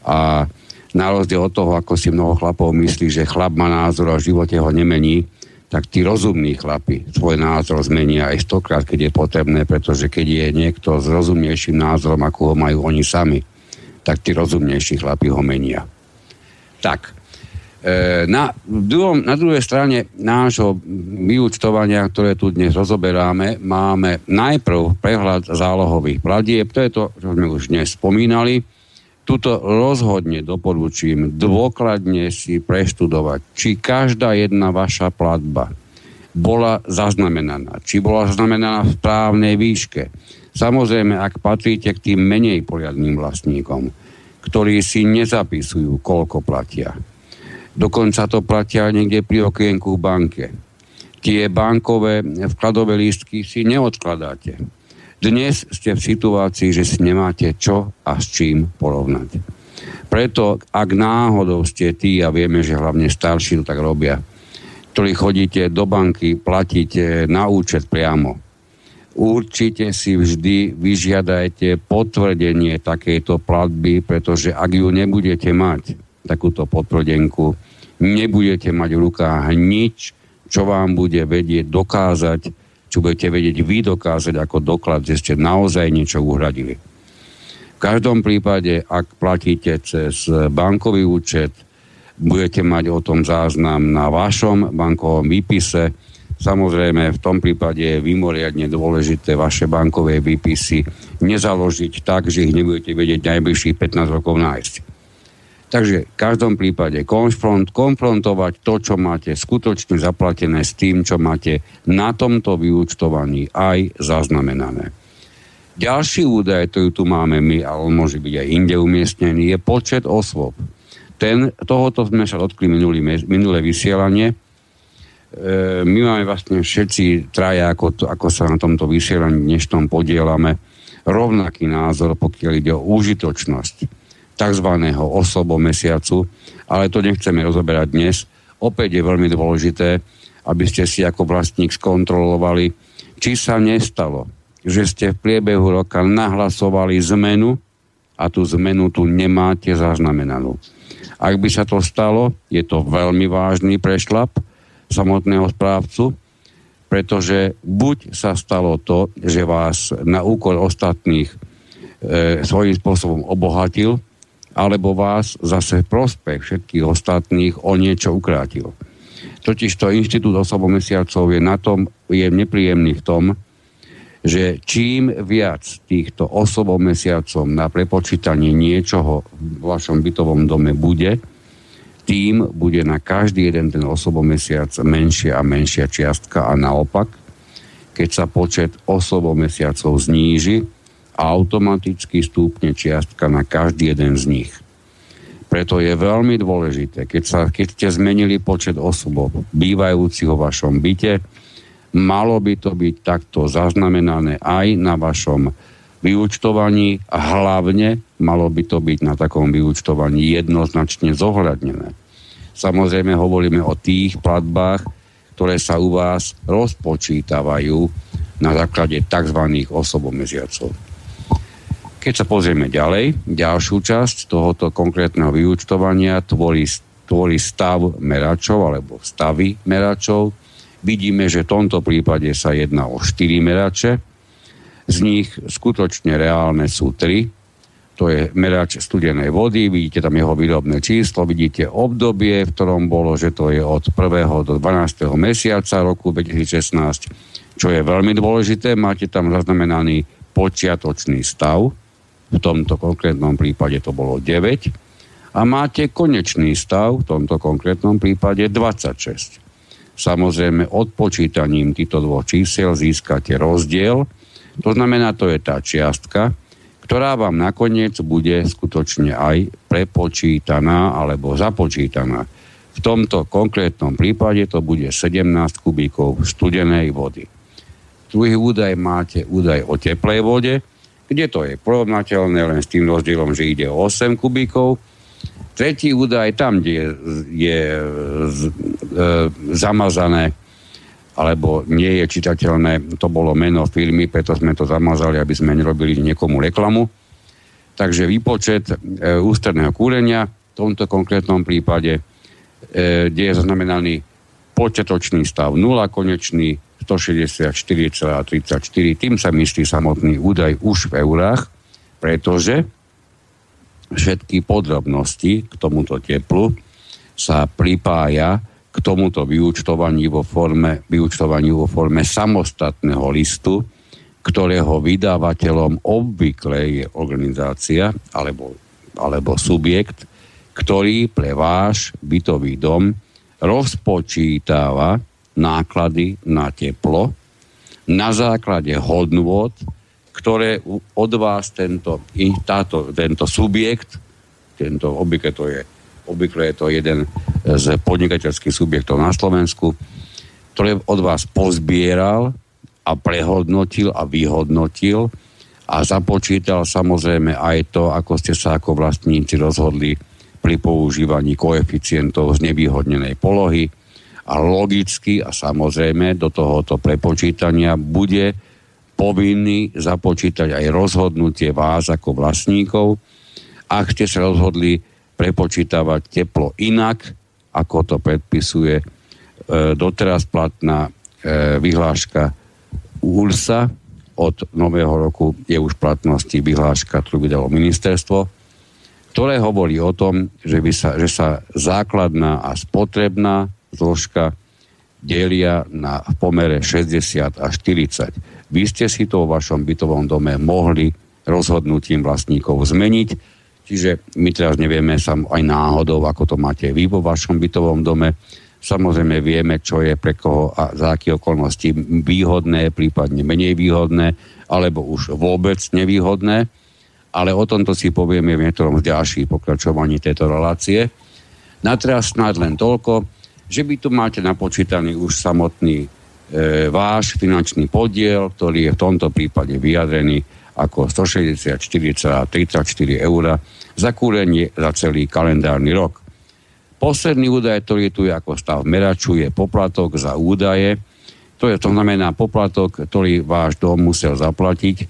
a na rozdiel od toho, ako si mnoho chlapov myslí, že chlap má názor a v živote ho nemení, tak tí rozumní chlapi svoj názor zmenia aj stokrát, keď je potrebné, pretože keď je niekto s rozumnejším názorom, ako ho majú oni sami, tak tí rozumnejší chlapi ho menia. Tak, e, na, druhom, na druhej strane nášho vyúčtovania, ktoré tu dnes rozoberáme, máme najprv prehľad zálohových platieb, to je to, čo sme už dnes spomínali. Tuto rozhodne doporučím dôkladne si preštudovať, či každá jedna vaša platba bola zaznamenaná, či bola zaznamenaná v správnej výške. Samozrejme, ak patríte k tým menej poriadným vlastníkom, ktorí si nezapisujú, koľko platia. Dokonca to platia niekde pri okienku v banke. Tie bankové vkladové lístky si neodkladáte. Dnes ste v situácii, že si nemáte čo a s čím porovnať. Preto, ak náhodou ste tí, a vieme, že hlavne starší to tak robia, ktorí chodíte do banky, platíte na účet priamo, určite si vždy vyžiadajte potvrdenie takejto platby, pretože ak ju nebudete mať, takúto potvrdenku, nebudete mať v rukách nič, čo vám bude vedieť dokázať, čo budete vedieť vy dokázať ako doklad, že ste naozaj niečo uhradili. V každom prípade, ak platíte cez bankový účet, budete mať o tom záznam na vašom bankovom výpise, Samozrejme, v tom prípade je vymoriadne dôležité vaše bankové výpisy nezaložiť tak, že ich nebudete vedieť najbližších 15 rokov nájsť. Takže v každom prípade konfront, konfrontovať to, čo máte skutočne zaplatené s tým, čo máte na tomto vyúčtovaní aj zaznamenané. Ďalší údaj, ktorý tu máme my, ale on môže byť aj inde umiestnený, je počet osôb. Ten, tohoto sme sa dotkli minulé vysielanie, my máme vlastne všetci traja, ako, to, ako sa na tomto vysielaní dnešnom podielame, rovnaký názor, pokiaľ ide o užitočnosť tzv. osobo mesiacu, ale to nechceme rozoberať dnes. Opäť je veľmi dôležité, aby ste si ako vlastník skontrolovali, či sa nestalo, že ste v priebehu roka nahlasovali zmenu a tú zmenu tu nemáte zaznamenanú. Ak by sa to stalo, je to veľmi vážny prešlap, samotného správcu, pretože buď sa stalo to, že vás na úkor ostatných e, svojím spôsobom obohatil, alebo vás zase prospech všetkých ostatných o niečo ukrátil. Totiž to inštitút osobomesiacov je na tom, je nepríjemný v tom, že čím viac týchto osobomesiacov na prepočítanie niečoho v vašom bytovom dome bude, tým bude na každý jeden ten osobomesiac menšia a menšia čiastka a naopak, keď sa počet osobomesiacov zníži, automaticky stúpne čiastka na každý jeden z nich. Preto je veľmi dôležité, keď, sa, keď ste zmenili počet osob bývajúcich vo vašom byte, malo by to byť takto zaznamenané aj na vašom vyučtovaní hlavne malo by to byť na takom vyučtovaní jednoznačne zohľadnené. Samozrejme hovoríme o tých platbách, ktoré sa u vás rozpočítavajú na základe tzv. osobomeziacov. Keď sa pozrieme ďalej, ďalšiu časť tohoto konkrétneho vyúčtovania tvorí, tvorí stav meračov alebo stavy meračov. Vidíme, že v tomto prípade sa jedná o 4 merače. Z nich skutočne reálne sú 3. To je merač studenej vody, vidíte tam jeho výrobné číslo, vidíte obdobie, v ktorom bolo, že to je od 1. do 12. mesiaca roku 2016, čo je veľmi dôležité. Máte tam zaznamenaný počiatočný stav, v tomto konkrétnom prípade to bolo 9 a máte konečný stav, v tomto konkrétnom prípade 26. Samozrejme, odpočítaním týchto dvoch čísel získate rozdiel, to znamená, to je tá čiastka, ktorá vám nakoniec bude skutočne aj prepočítaná alebo započítaná. V tomto konkrétnom prípade to bude 17 kubíkov studenej vody. Druhý údaj máte údaj o teplej vode, kde to je porovnateľné len s tým rozdielom, že ide o 8 kubíkov. Tretí údaj, tam, kde je, je e, zamazané alebo nie je čitateľné, to bolo meno firmy, preto sme to zamazali, aby sme nerobili niekomu reklamu. Takže výpočet e, ústredného kúrenia v tomto konkrétnom prípade, e, kde je zaznamenaný početočný stav 0, konečný 164,34. Tým sa myslí samotný údaj už v eurách, pretože všetky podrobnosti k tomuto teplu sa pripája k tomuto vyúčtovaní vo forme, vyúčtovaniu vo forme samostatného listu, ktorého vydávateľom obvykle je organizácia alebo, alebo subjekt, ktorý pre váš bytový dom rozpočítava náklady na teplo na základe hodnôt, ktoré od vás tento, táto, tento subjekt, tento obvykle to je, obvykle je to jeden z podnikateľských subjektov na Slovensku, ktoré od vás pozbieral a prehodnotil a vyhodnotil a započítal samozrejme aj to, ako ste sa ako vlastníci rozhodli pri používaní koeficientov z nevýhodnenej polohy, a logicky a samozrejme do tohoto prepočítania bude povinný započítať aj rozhodnutie vás ako vlastníkov, ak ste sa rozhodli prepočítavať teplo inak, ako to predpisuje e, doteraz platná e, vyhláška ULSA. Od nového roku je už platnosti vyhláška, ktorú vydalo ministerstvo, ktoré hovorí o tom, že, by sa, že sa základná a spotrebná zložka delia na v pomere 60 a 40. Vy ste si to vo vašom bytovom dome mohli rozhodnutím vlastníkov zmeniť, čiže my teraz nevieme sam aj náhodou, ako to máte vy vo vašom bytovom dome. Samozrejme vieme, čo je pre koho a za aké okolnosti výhodné, prípadne menej výhodné, alebo už vôbec nevýhodné. Ale o tomto si povieme v niektorom z ďalších pokračovaní tejto relácie. Na teraz snad len toľko že by tu máte napočítaný už samotný e, váš finančný podiel, ktorý je v tomto prípade vyjadrený ako 164,34 eur za kúrenie za celý kalendárny rok. Posledný údaj, ktorý tu je ako stav meraču, je poplatok za údaje. To, je, to znamená poplatok, ktorý váš dom musel zaplatiť e,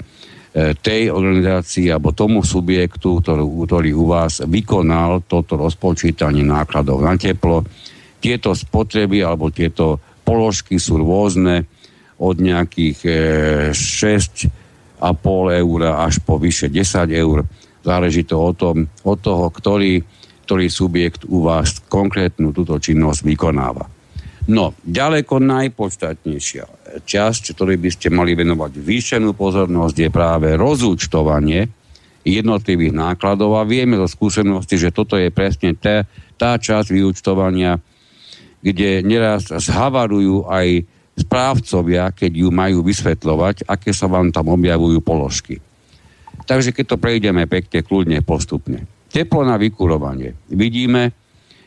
tej organizácii alebo tomu subjektu, ktorý, ktorý u vás vykonal toto rozpočítanie nákladov na teplo, tieto spotreby alebo tieto položky sú rôzne od nejakých e, 6,5 eur až po vyše 10 eur. Záleží to o tom, od toho, ktorý, ktorý subjekt u vás konkrétnu túto činnosť vykonáva. No, ďaleko najpodstatnejšia časť, ktorej by ste mali venovať vyššenú pozornosť, je práve rozúčtovanie jednotlivých nákladov a vieme zo skúsenosti, že toto je presne tá, tá časť vyučtovania, kde neraz zhavarujú aj správcovia, keď ju majú vysvetľovať, aké sa vám tam objavujú položky. Takže keď to prejdeme pekne, kľudne, postupne. Teplo na vykurovanie. Vidíme,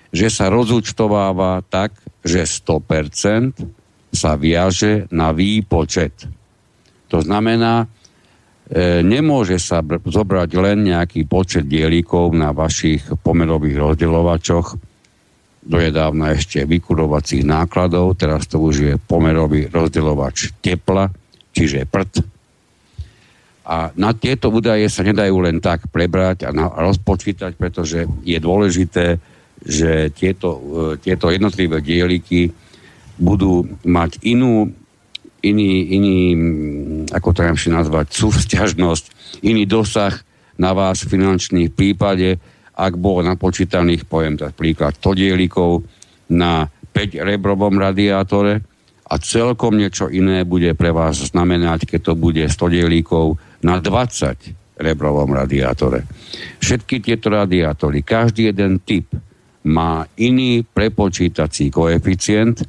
že sa rozúčtováva tak, že 100% sa viaže na výpočet. To znamená, E, nemôže sa br- zobrať len nejaký počet dielikov na vašich pomerových rozdeľovačoch, dojedávna ešte vykurovacích nákladov, teraz to už je pomerový rozdeľovač tepla, čiže prd. A na tieto údaje sa nedajú len tak prebrať a, na, a rozpočítať, pretože je dôležité, že tieto, e, tieto jednotlivé dieliky budú mať inú iný, iný ako to nazvať, súvzťažnosť, iný dosah na vás finančný v prípade, ak bolo napočítaných, poviem tak príklad, 100 dielikov na 5 rebrovom radiátore a celkom niečo iné bude pre vás znamenať, keď to bude 100 dielikov na 20 rebrovom radiátore. Všetky tieto radiátory, každý jeden typ má iný prepočítací koeficient,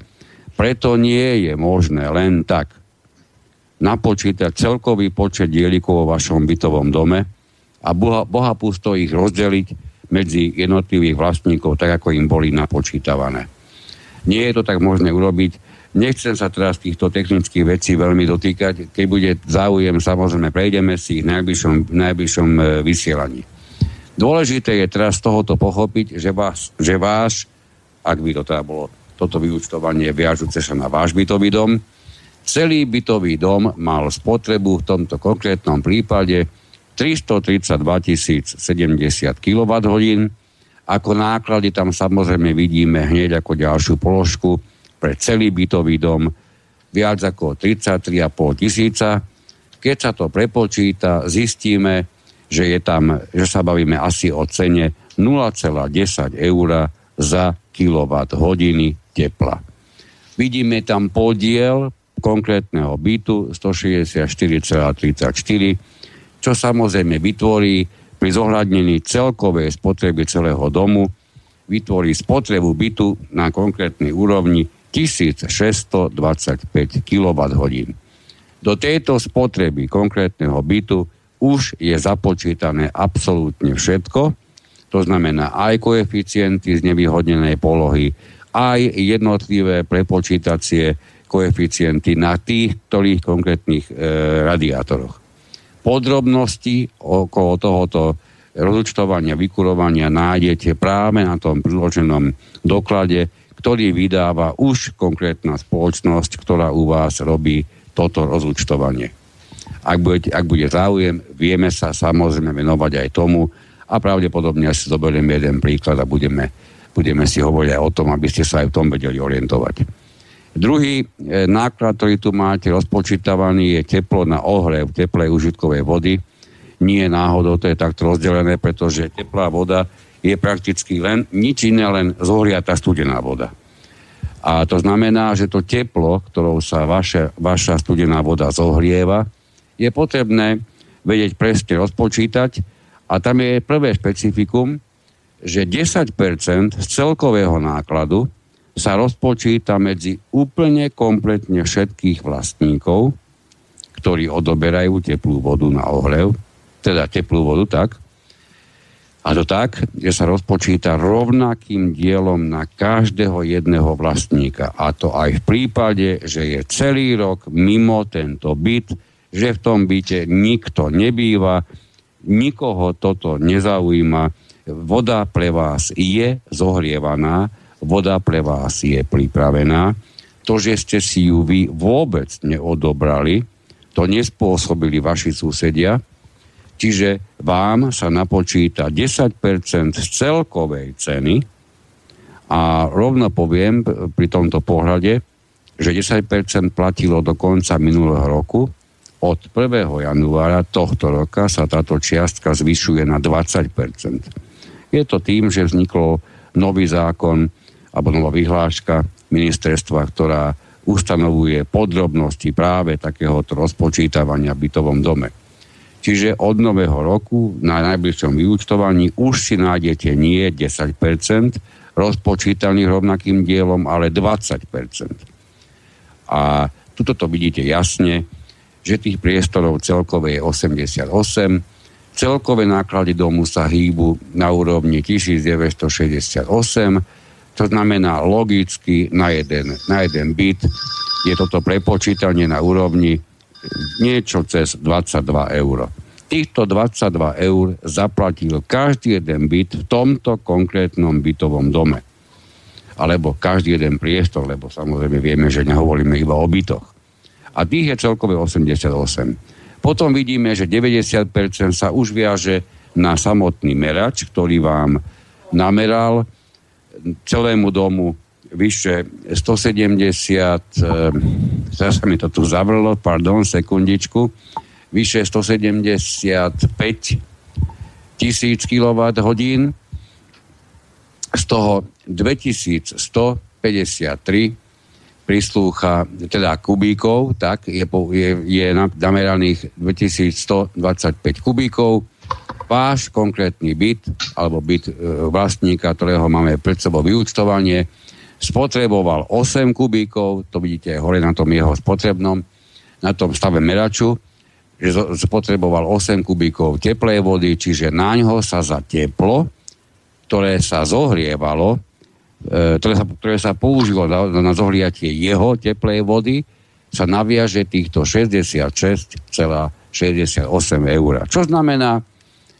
preto nie je možné len tak napočítať celkový počet dielikov vo vašom bytovom dome a boha, boha pusto ich rozdeliť medzi jednotlivých vlastníkov, tak ako im boli napočítavané. Nie je to tak možné urobiť. Nechcem sa teraz týchto technických vecí veľmi dotýkať. Keď bude záujem, samozrejme, prejdeme si ich v najbližšom, najbližšom e, vysielaní. Dôležité je teraz z tohoto pochopiť, že, vás, že váš, ak by to teda bolo toto vyúčtovanie viažúce sa na váš bytový dom. Celý bytový dom mal spotrebu v tomto konkrétnom prípade 332 070 kWh. Ako náklady tam samozrejme vidíme hneď ako ďalšiu položku pre celý bytový dom viac ako 33,5 tisíca. Keď sa to prepočíta, zistíme, že, je tam, že sa bavíme asi o cene 0,10 eur za kWh tepla. Vidíme tam podiel konkrétneho bytu 164,34, čo samozrejme vytvorí pri zohľadnení celkovej spotreby celého domu, vytvorí spotrebu bytu na konkrétnej úrovni 1625 kWh. Do tejto spotreby konkrétneho bytu už je započítané absolútne všetko, to znamená aj koeficienty z nevyhodnenej polohy, aj jednotlivé prepočítacie koeficienty na tých ktorých konkrétnych e, radiátoroch. Podrobnosti okolo tohoto rozúčtovania, vykurovania nájdete práve na tom priloženom doklade, ktorý vydáva už konkrétna spoločnosť, ktorá u vás robí toto rozúčtovanie. Ak, bude, ak bude záujem, vieme sa samozrejme venovať aj tomu a pravdepodobne si zoberieme jeden príklad a budeme budeme si hovoriť aj o tom, aby ste sa aj v tom vedeli orientovať. Druhý e, náklad, ktorý tu máte rozpočítavaný, je teplo na ohrev teplej užitkovej vody. Nie náhodou to je takto rozdelené, pretože teplá voda je prakticky len nič iné, len zohriatá studená voda. A to znamená, že to teplo, ktorou sa vaša, vaša studená voda zohrieva, je potrebné vedieť presne rozpočítať a tam je prvé špecifikum, že 10% z celkového nákladu sa rozpočíta medzi úplne kompletne všetkých vlastníkov, ktorí odoberajú teplú vodu na ohrev, teda teplú vodu tak, a to tak, že sa rozpočíta rovnakým dielom na každého jedného vlastníka. A to aj v prípade, že je celý rok mimo tento byt, že v tom byte nikto nebýva, nikoho toto nezaujíma, voda pre vás je zohrievaná, voda pre vás je pripravená. To, že ste si ju vy vôbec neodobrali, to nespôsobili vaši susedia, čiže vám sa napočíta 10% z celkovej ceny a rovno poviem pri tomto pohľade, že 10% platilo do konca minulého roku, od 1. januára tohto roka sa táto čiastka zvyšuje na 20% je to tým, že vzniklo nový zákon alebo nová vyhláška ministerstva, ktorá ustanovuje podrobnosti práve takéhoto rozpočítavania v bytovom dome. Čiže od nového roku na najbližšom vyúčtovaní už si nájdete nie 10%, rozpočítaných rovnakým dielom, ale 20% A tuto to vidíte jasne, že tých priestorov celkové je 88, celkové náklady domu sa hýbu na úrovni 1968, to znamená logicky na jeden, na jeden byt je toto prepočítanie na úrovni niečo cez 22 eur. Týchto 22 eur zaplatil každý jeden byt v tomto konkrétnom bytovom dome. Alebo každý jeden priestor, lebo samozrejme vieme, že nehovoríme iba o bytoch. A tých je celkové 88. Potom vidíme, že 90% sa už viaže na samotný merač, ktorý vám nameral celému domu vyše 170, e, sa mi to tu zavrlo, pardon, sekundičku, vyše 175 tisíc kWh, z toho 2153 prislúcha, teda kubíkov, tak je, je, je nameraných 2125 kubíkov, váš konkrétny byt alebo byt e, vlastníka, ktorého máme pred sebou vyúčtovanie, spotreboval 8 kubíkov, to vidíte hore na tom jeho spotrebnom, na tom stave meraču, že spotreboval 8 kubíkov teplej vody, čiže na ňo sa za teplo, ktoré sa zohrievalo, e, ktoré sa, ktoré sa použilo na, na zohriatie jeho teplej vody, sa naviaže týchto 66,68 eur. Čo znamená,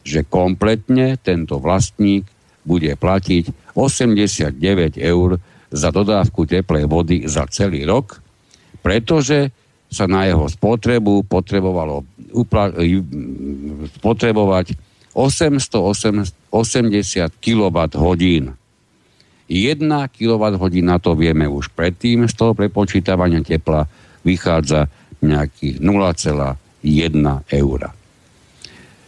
že kompletne tento vlastník bude platiť 89 eur za dodávku teplej vody za celý rok, pretože sa na jeho spotrebu potrebovalo upla- spotrebovať 880 kWh. 1 kWh to vieme už predtým, z toho prepočítavania tepla vychádza nejakých 0,1 eura.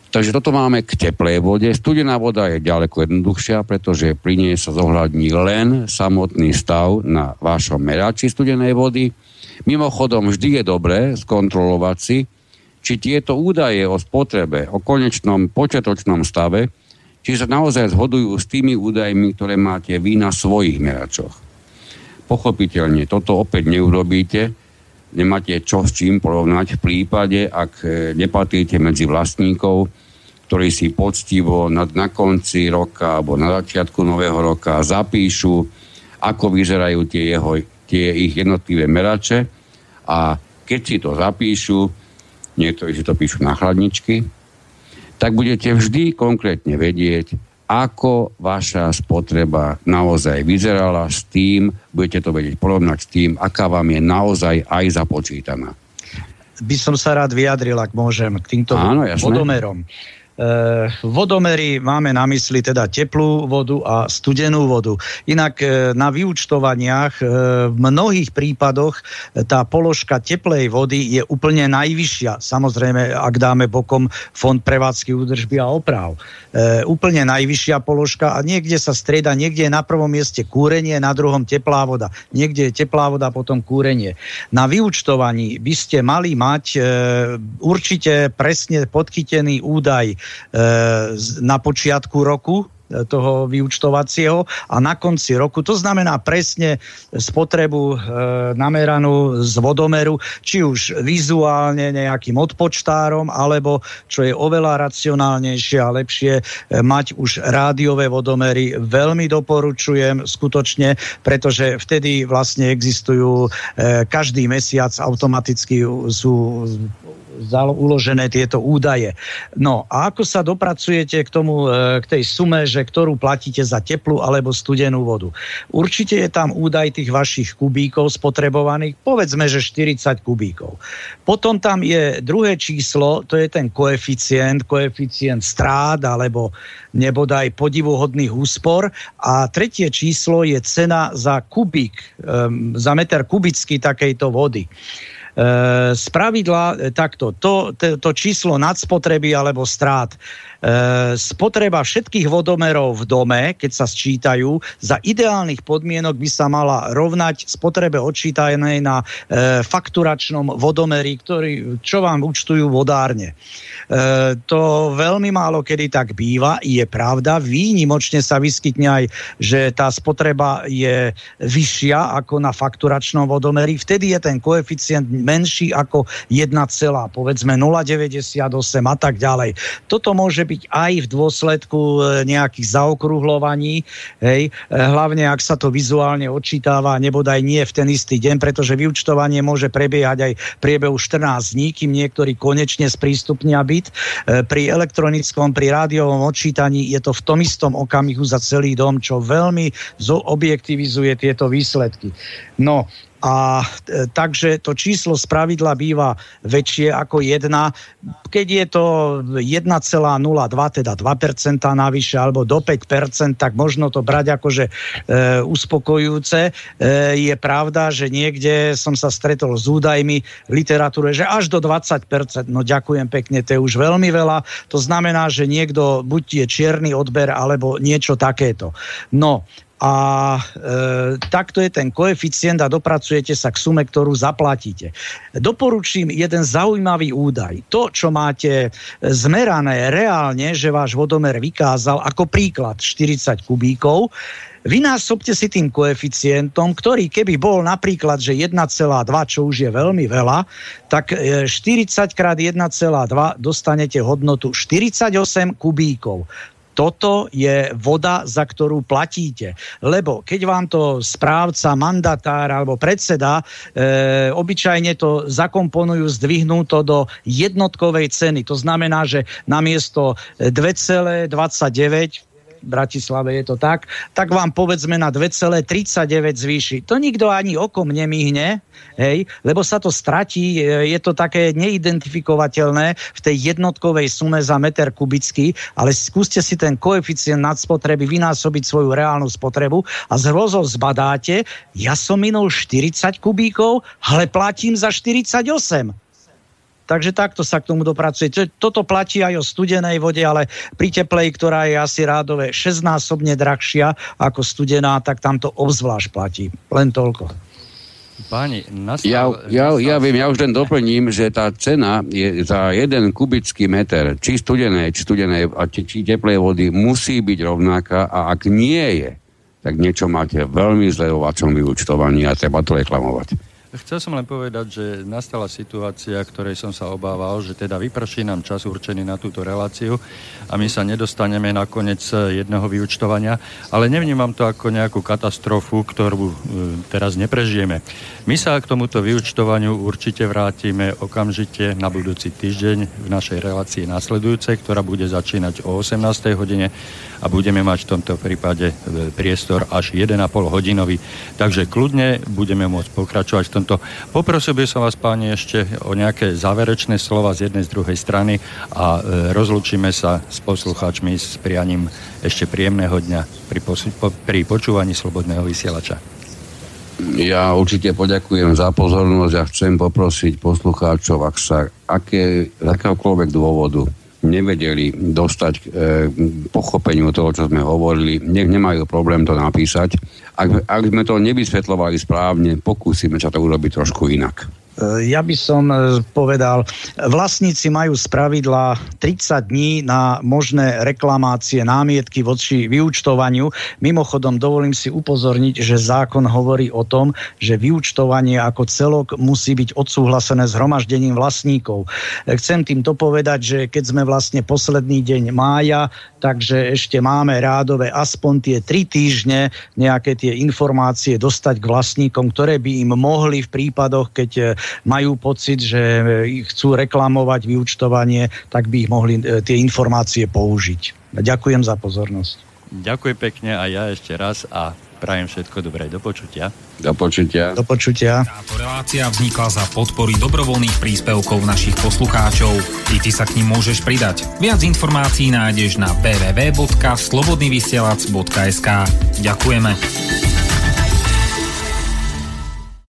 Takže toto máme k teplej vode. Studená voda je ďaleko jednoduchšia, pretože pri nej sa zohľadní len samotný stav na vašom merači studenej vody. Mimochodom, vždy je dobré skontrolovať si, či tieto údaje o spotrebe, o konečnom počiatočnom stave, či sa naozaj zhodujú s tými údajmi, ktoré máte vy na svojich meračoch. Pochopiteľne, toto opäť neurobíte, nemáte čo s čím porovnať. V prípade, ak e, nepatríte medzi vlastníkov, ktorí si poctivo na, na konci roka alebo na začiatku nového roka zapíšu, ako vyzerajú tie, jeho, tie ich jednotlivé merače. A keď si to zapíšu, niektorí si to píšu na chladničky, tak budete vždy konkrétne vedieť, ako vaša spotreba naozaj vyzerala s tým, budete to vedieť porovnať s tým, aká vám je naozaj aj započítaná. By som sa rád vyjadril, ak môžem, k týmto Áno, vodomerom. Eh, vodomery máme na mysli teda teplú vodu a studenú vodu. Inak eh, na vyučtovaniach eh, v mnohých prípadoch tá položka teplej vody je úplne najvyššia. Samozrejme, ak dáme bokom fond prevádzky údržby a oprav. Úplne najvyššia položka a niekde sa strieda, niekde je na prvom mieste kúrenie, na druhom teplá voda. Niekde je teplá voda, potom kúrenie. Na vyučtovaní by ste mali mať určite presne podchytený údaj na počiatku roku e, toho vyučtovacieho a na konci roku. To znamená presne spotrebu e, nameranú z vodomeru, či už vizuálne nejakým odpočtárom, alebo čo je oveľa racionálnejšie a lepšie, e, mať už rádiové vodomery. Veľmi doporučujem skutočne, pretože vtedy vlastne existujú e, každý mesiac automaticky sú uložené tieto údaje. No a ako sa dopracujete k tomu, e, k tej sume, že ktorú platíte za teplú alebo studenú vodu? Určite je tam údaj tých vašich kubíkov spotrebovaných, povedzme, že 40 kubíkov. Potom tam je druhé číslo, to je ten koeficient, koeficient strád alebo nebodaj podivuhodných úspor a tretie číslo je cena za kubík, um, za meter kubický takejto vody. Z pravidla e, takto, to, to, to číslo nadspotreby alebo strát spotreba všetkých vodomerov v dome, keď sa sčítajú, za ideálnych podmienok by sa mala rovnať spotrebe odčítanej na e, fakturačnom vodomeri, ktorý, čo vám účtujú vodárne. E, to veľmi málo kedy tak býva, je pravda. Výnimočne sa vyskytne aj, že tá spotreba je vyššia ako na fakturačnom vodomeri. Vtedy je ten koeficient menší ako 1, povedzme 0,98 a tak ďalej. Toto môže byť aj v dôsledku e, nejakých zaokrúhlovaní, hej, e, hlavne ak sa to vizuálne odčítava, nebodaj nie v ten istý deň, pretože vyučtovanie môže prebiehať aj priebehu 14 dní, kým niektorí konečne sprístupnia byt. E, pri elektronickom, pri rádiovom odčítaní je to v tom istom okamihu za celý dom, čo veľmi objektivizuje tieto výsledky. No, a e, takže to číslo z pravidla býva väčšie ako 1. Keď je to 1,02, teda 2% navyše, alebo do 5%, tak možno to brať akože e, uspokojujúce. E, je pravda, že niekde som sa stretol s údajmi v literatúre, že až do 20%, no ďakujem pekne, to je už veľmi veľa. To znamená, že niekto buď je čierny odber, alebo niečo takéto. No, a e, takto je ten koeficient a dopracujete sa k sume, ktorú zaplatíte. Doporučím jeden zaujímavý údaj. To, čo máte zmerané reálne, že váš vodomer vykázal ako príklad 40 kubíkov, vynásobte si tým koeficientom, ktorý keby bol napríklad, že 1,2, čo už je veľmi veľa, tak 40 krát 1,2 dostanete hodnotu 48 kubíkov toto je voda, za ktorú platíte. Lebo keď vám to správca, mandatár alebo predseda e, obyčajne to zakomponujú, zdvihnú to do jednotkovej ceny. To znamená, že namiesto 2,29 v Bratislave je to tak, tak vám povedzme na 2,39 zvýši. To nikto ani okom nemihne, hej, lebo sa to stratí, je to také neidentifikovateľné v tej jednotkovej sume za meter kubický, ale skúste si ten koeficient nadspotreby vynásobiť svoju reálnu spotrebu a z hrozov zbadáte, ja som minul 40 kubíkov, ale platím za 48. Takže takto sa k tomu dopracuje. Toto platí aj o studenej vode, ale pri teplej, ktorá je asi rádové 6-násobne drahšia ako studená, tak tam to obzvlášť platí. Len toľko. Páni, nastal, ja, ja, ja viem, ja už len doplním, že tá cena je za jeden kubický meter, či studenej, či studenej, či, či teplej vody, musí byť rovnaká a ak nie je, tak niečo máte veľmi zle o vašom vyučtovaní a treba to reklamovať. Chcel som len povedať, že nastala situácia, ktorej som sa obával, že teda vyprší nám čas určený na túto reláciu a my sa nedostaneme na koniec jedného vyučtovania, ale nevnímam to ako nejakú katastrofu, ktorú e, teraz neprežijeme. My sa k tomuto vyučtovaniu určite vrátime okamžite na budúci týždeň v našej relácii následujúcej, ktorá bude začínať o 18. hodine a budeme mať v tomto prípade e, priestor až 1,5 hodinový. Takže kľudne budeme môcť pokračovať v tomto. Poprosil by som vás, páni, ešte o nejaké záverečné slova z jednej, z druhej strany a e, rozlúčime sa s poslucháčmi s prianím ešte príjemného dňa pri, posu- po, pri počúvaní Slobodného vysielača. Ja určite poďakujem za pozornosť a chcem poprosiť poslucháčov, ak sa aké, dôvodu nevedeli dostať k e, pochopeniu toho, čo sme hovorili, nech nemajú problém to napísať. Ak, ak sme to nevysvetlovali správne, pokúsime sa to urobiť trošku inak. Eh, ja by som eh, povedal, vlastníci majú z pravidla 30 dní na možné reklamácie, námietky voči vyučtovaniu. Mimochodom, dovolím si upozorniť, že zákon hovorí o tom, že vyučtovanie ako celok musí byť odsúhlasené zhromaždením vlastníkov. Eh, chcem týmto povedať, že keď sme vlastne posledný deň mája, takže ešte máme rádové aspoň tie tri týždne nejaké tie informácie dostať k vlastníkom, ktoré by im mohli v prípadoch, keď majú pocit, že chcú reklamovať vyučtovanie, tak by ich mohli e, tie informácie použiť. Ďakujem za pozornosť. Ďakujem pekne a ja ešte raz a prajem všetko dobré. Do počutia. Do počutia. Do počutia. Táto relácia vznikla za podpory dobrovoľných príspevkov našich poslucháčov. I ty sa k ním môžeš pridať. Viac informácií nájdeš na www.slobodnyvysielac.sk Ďakujeme.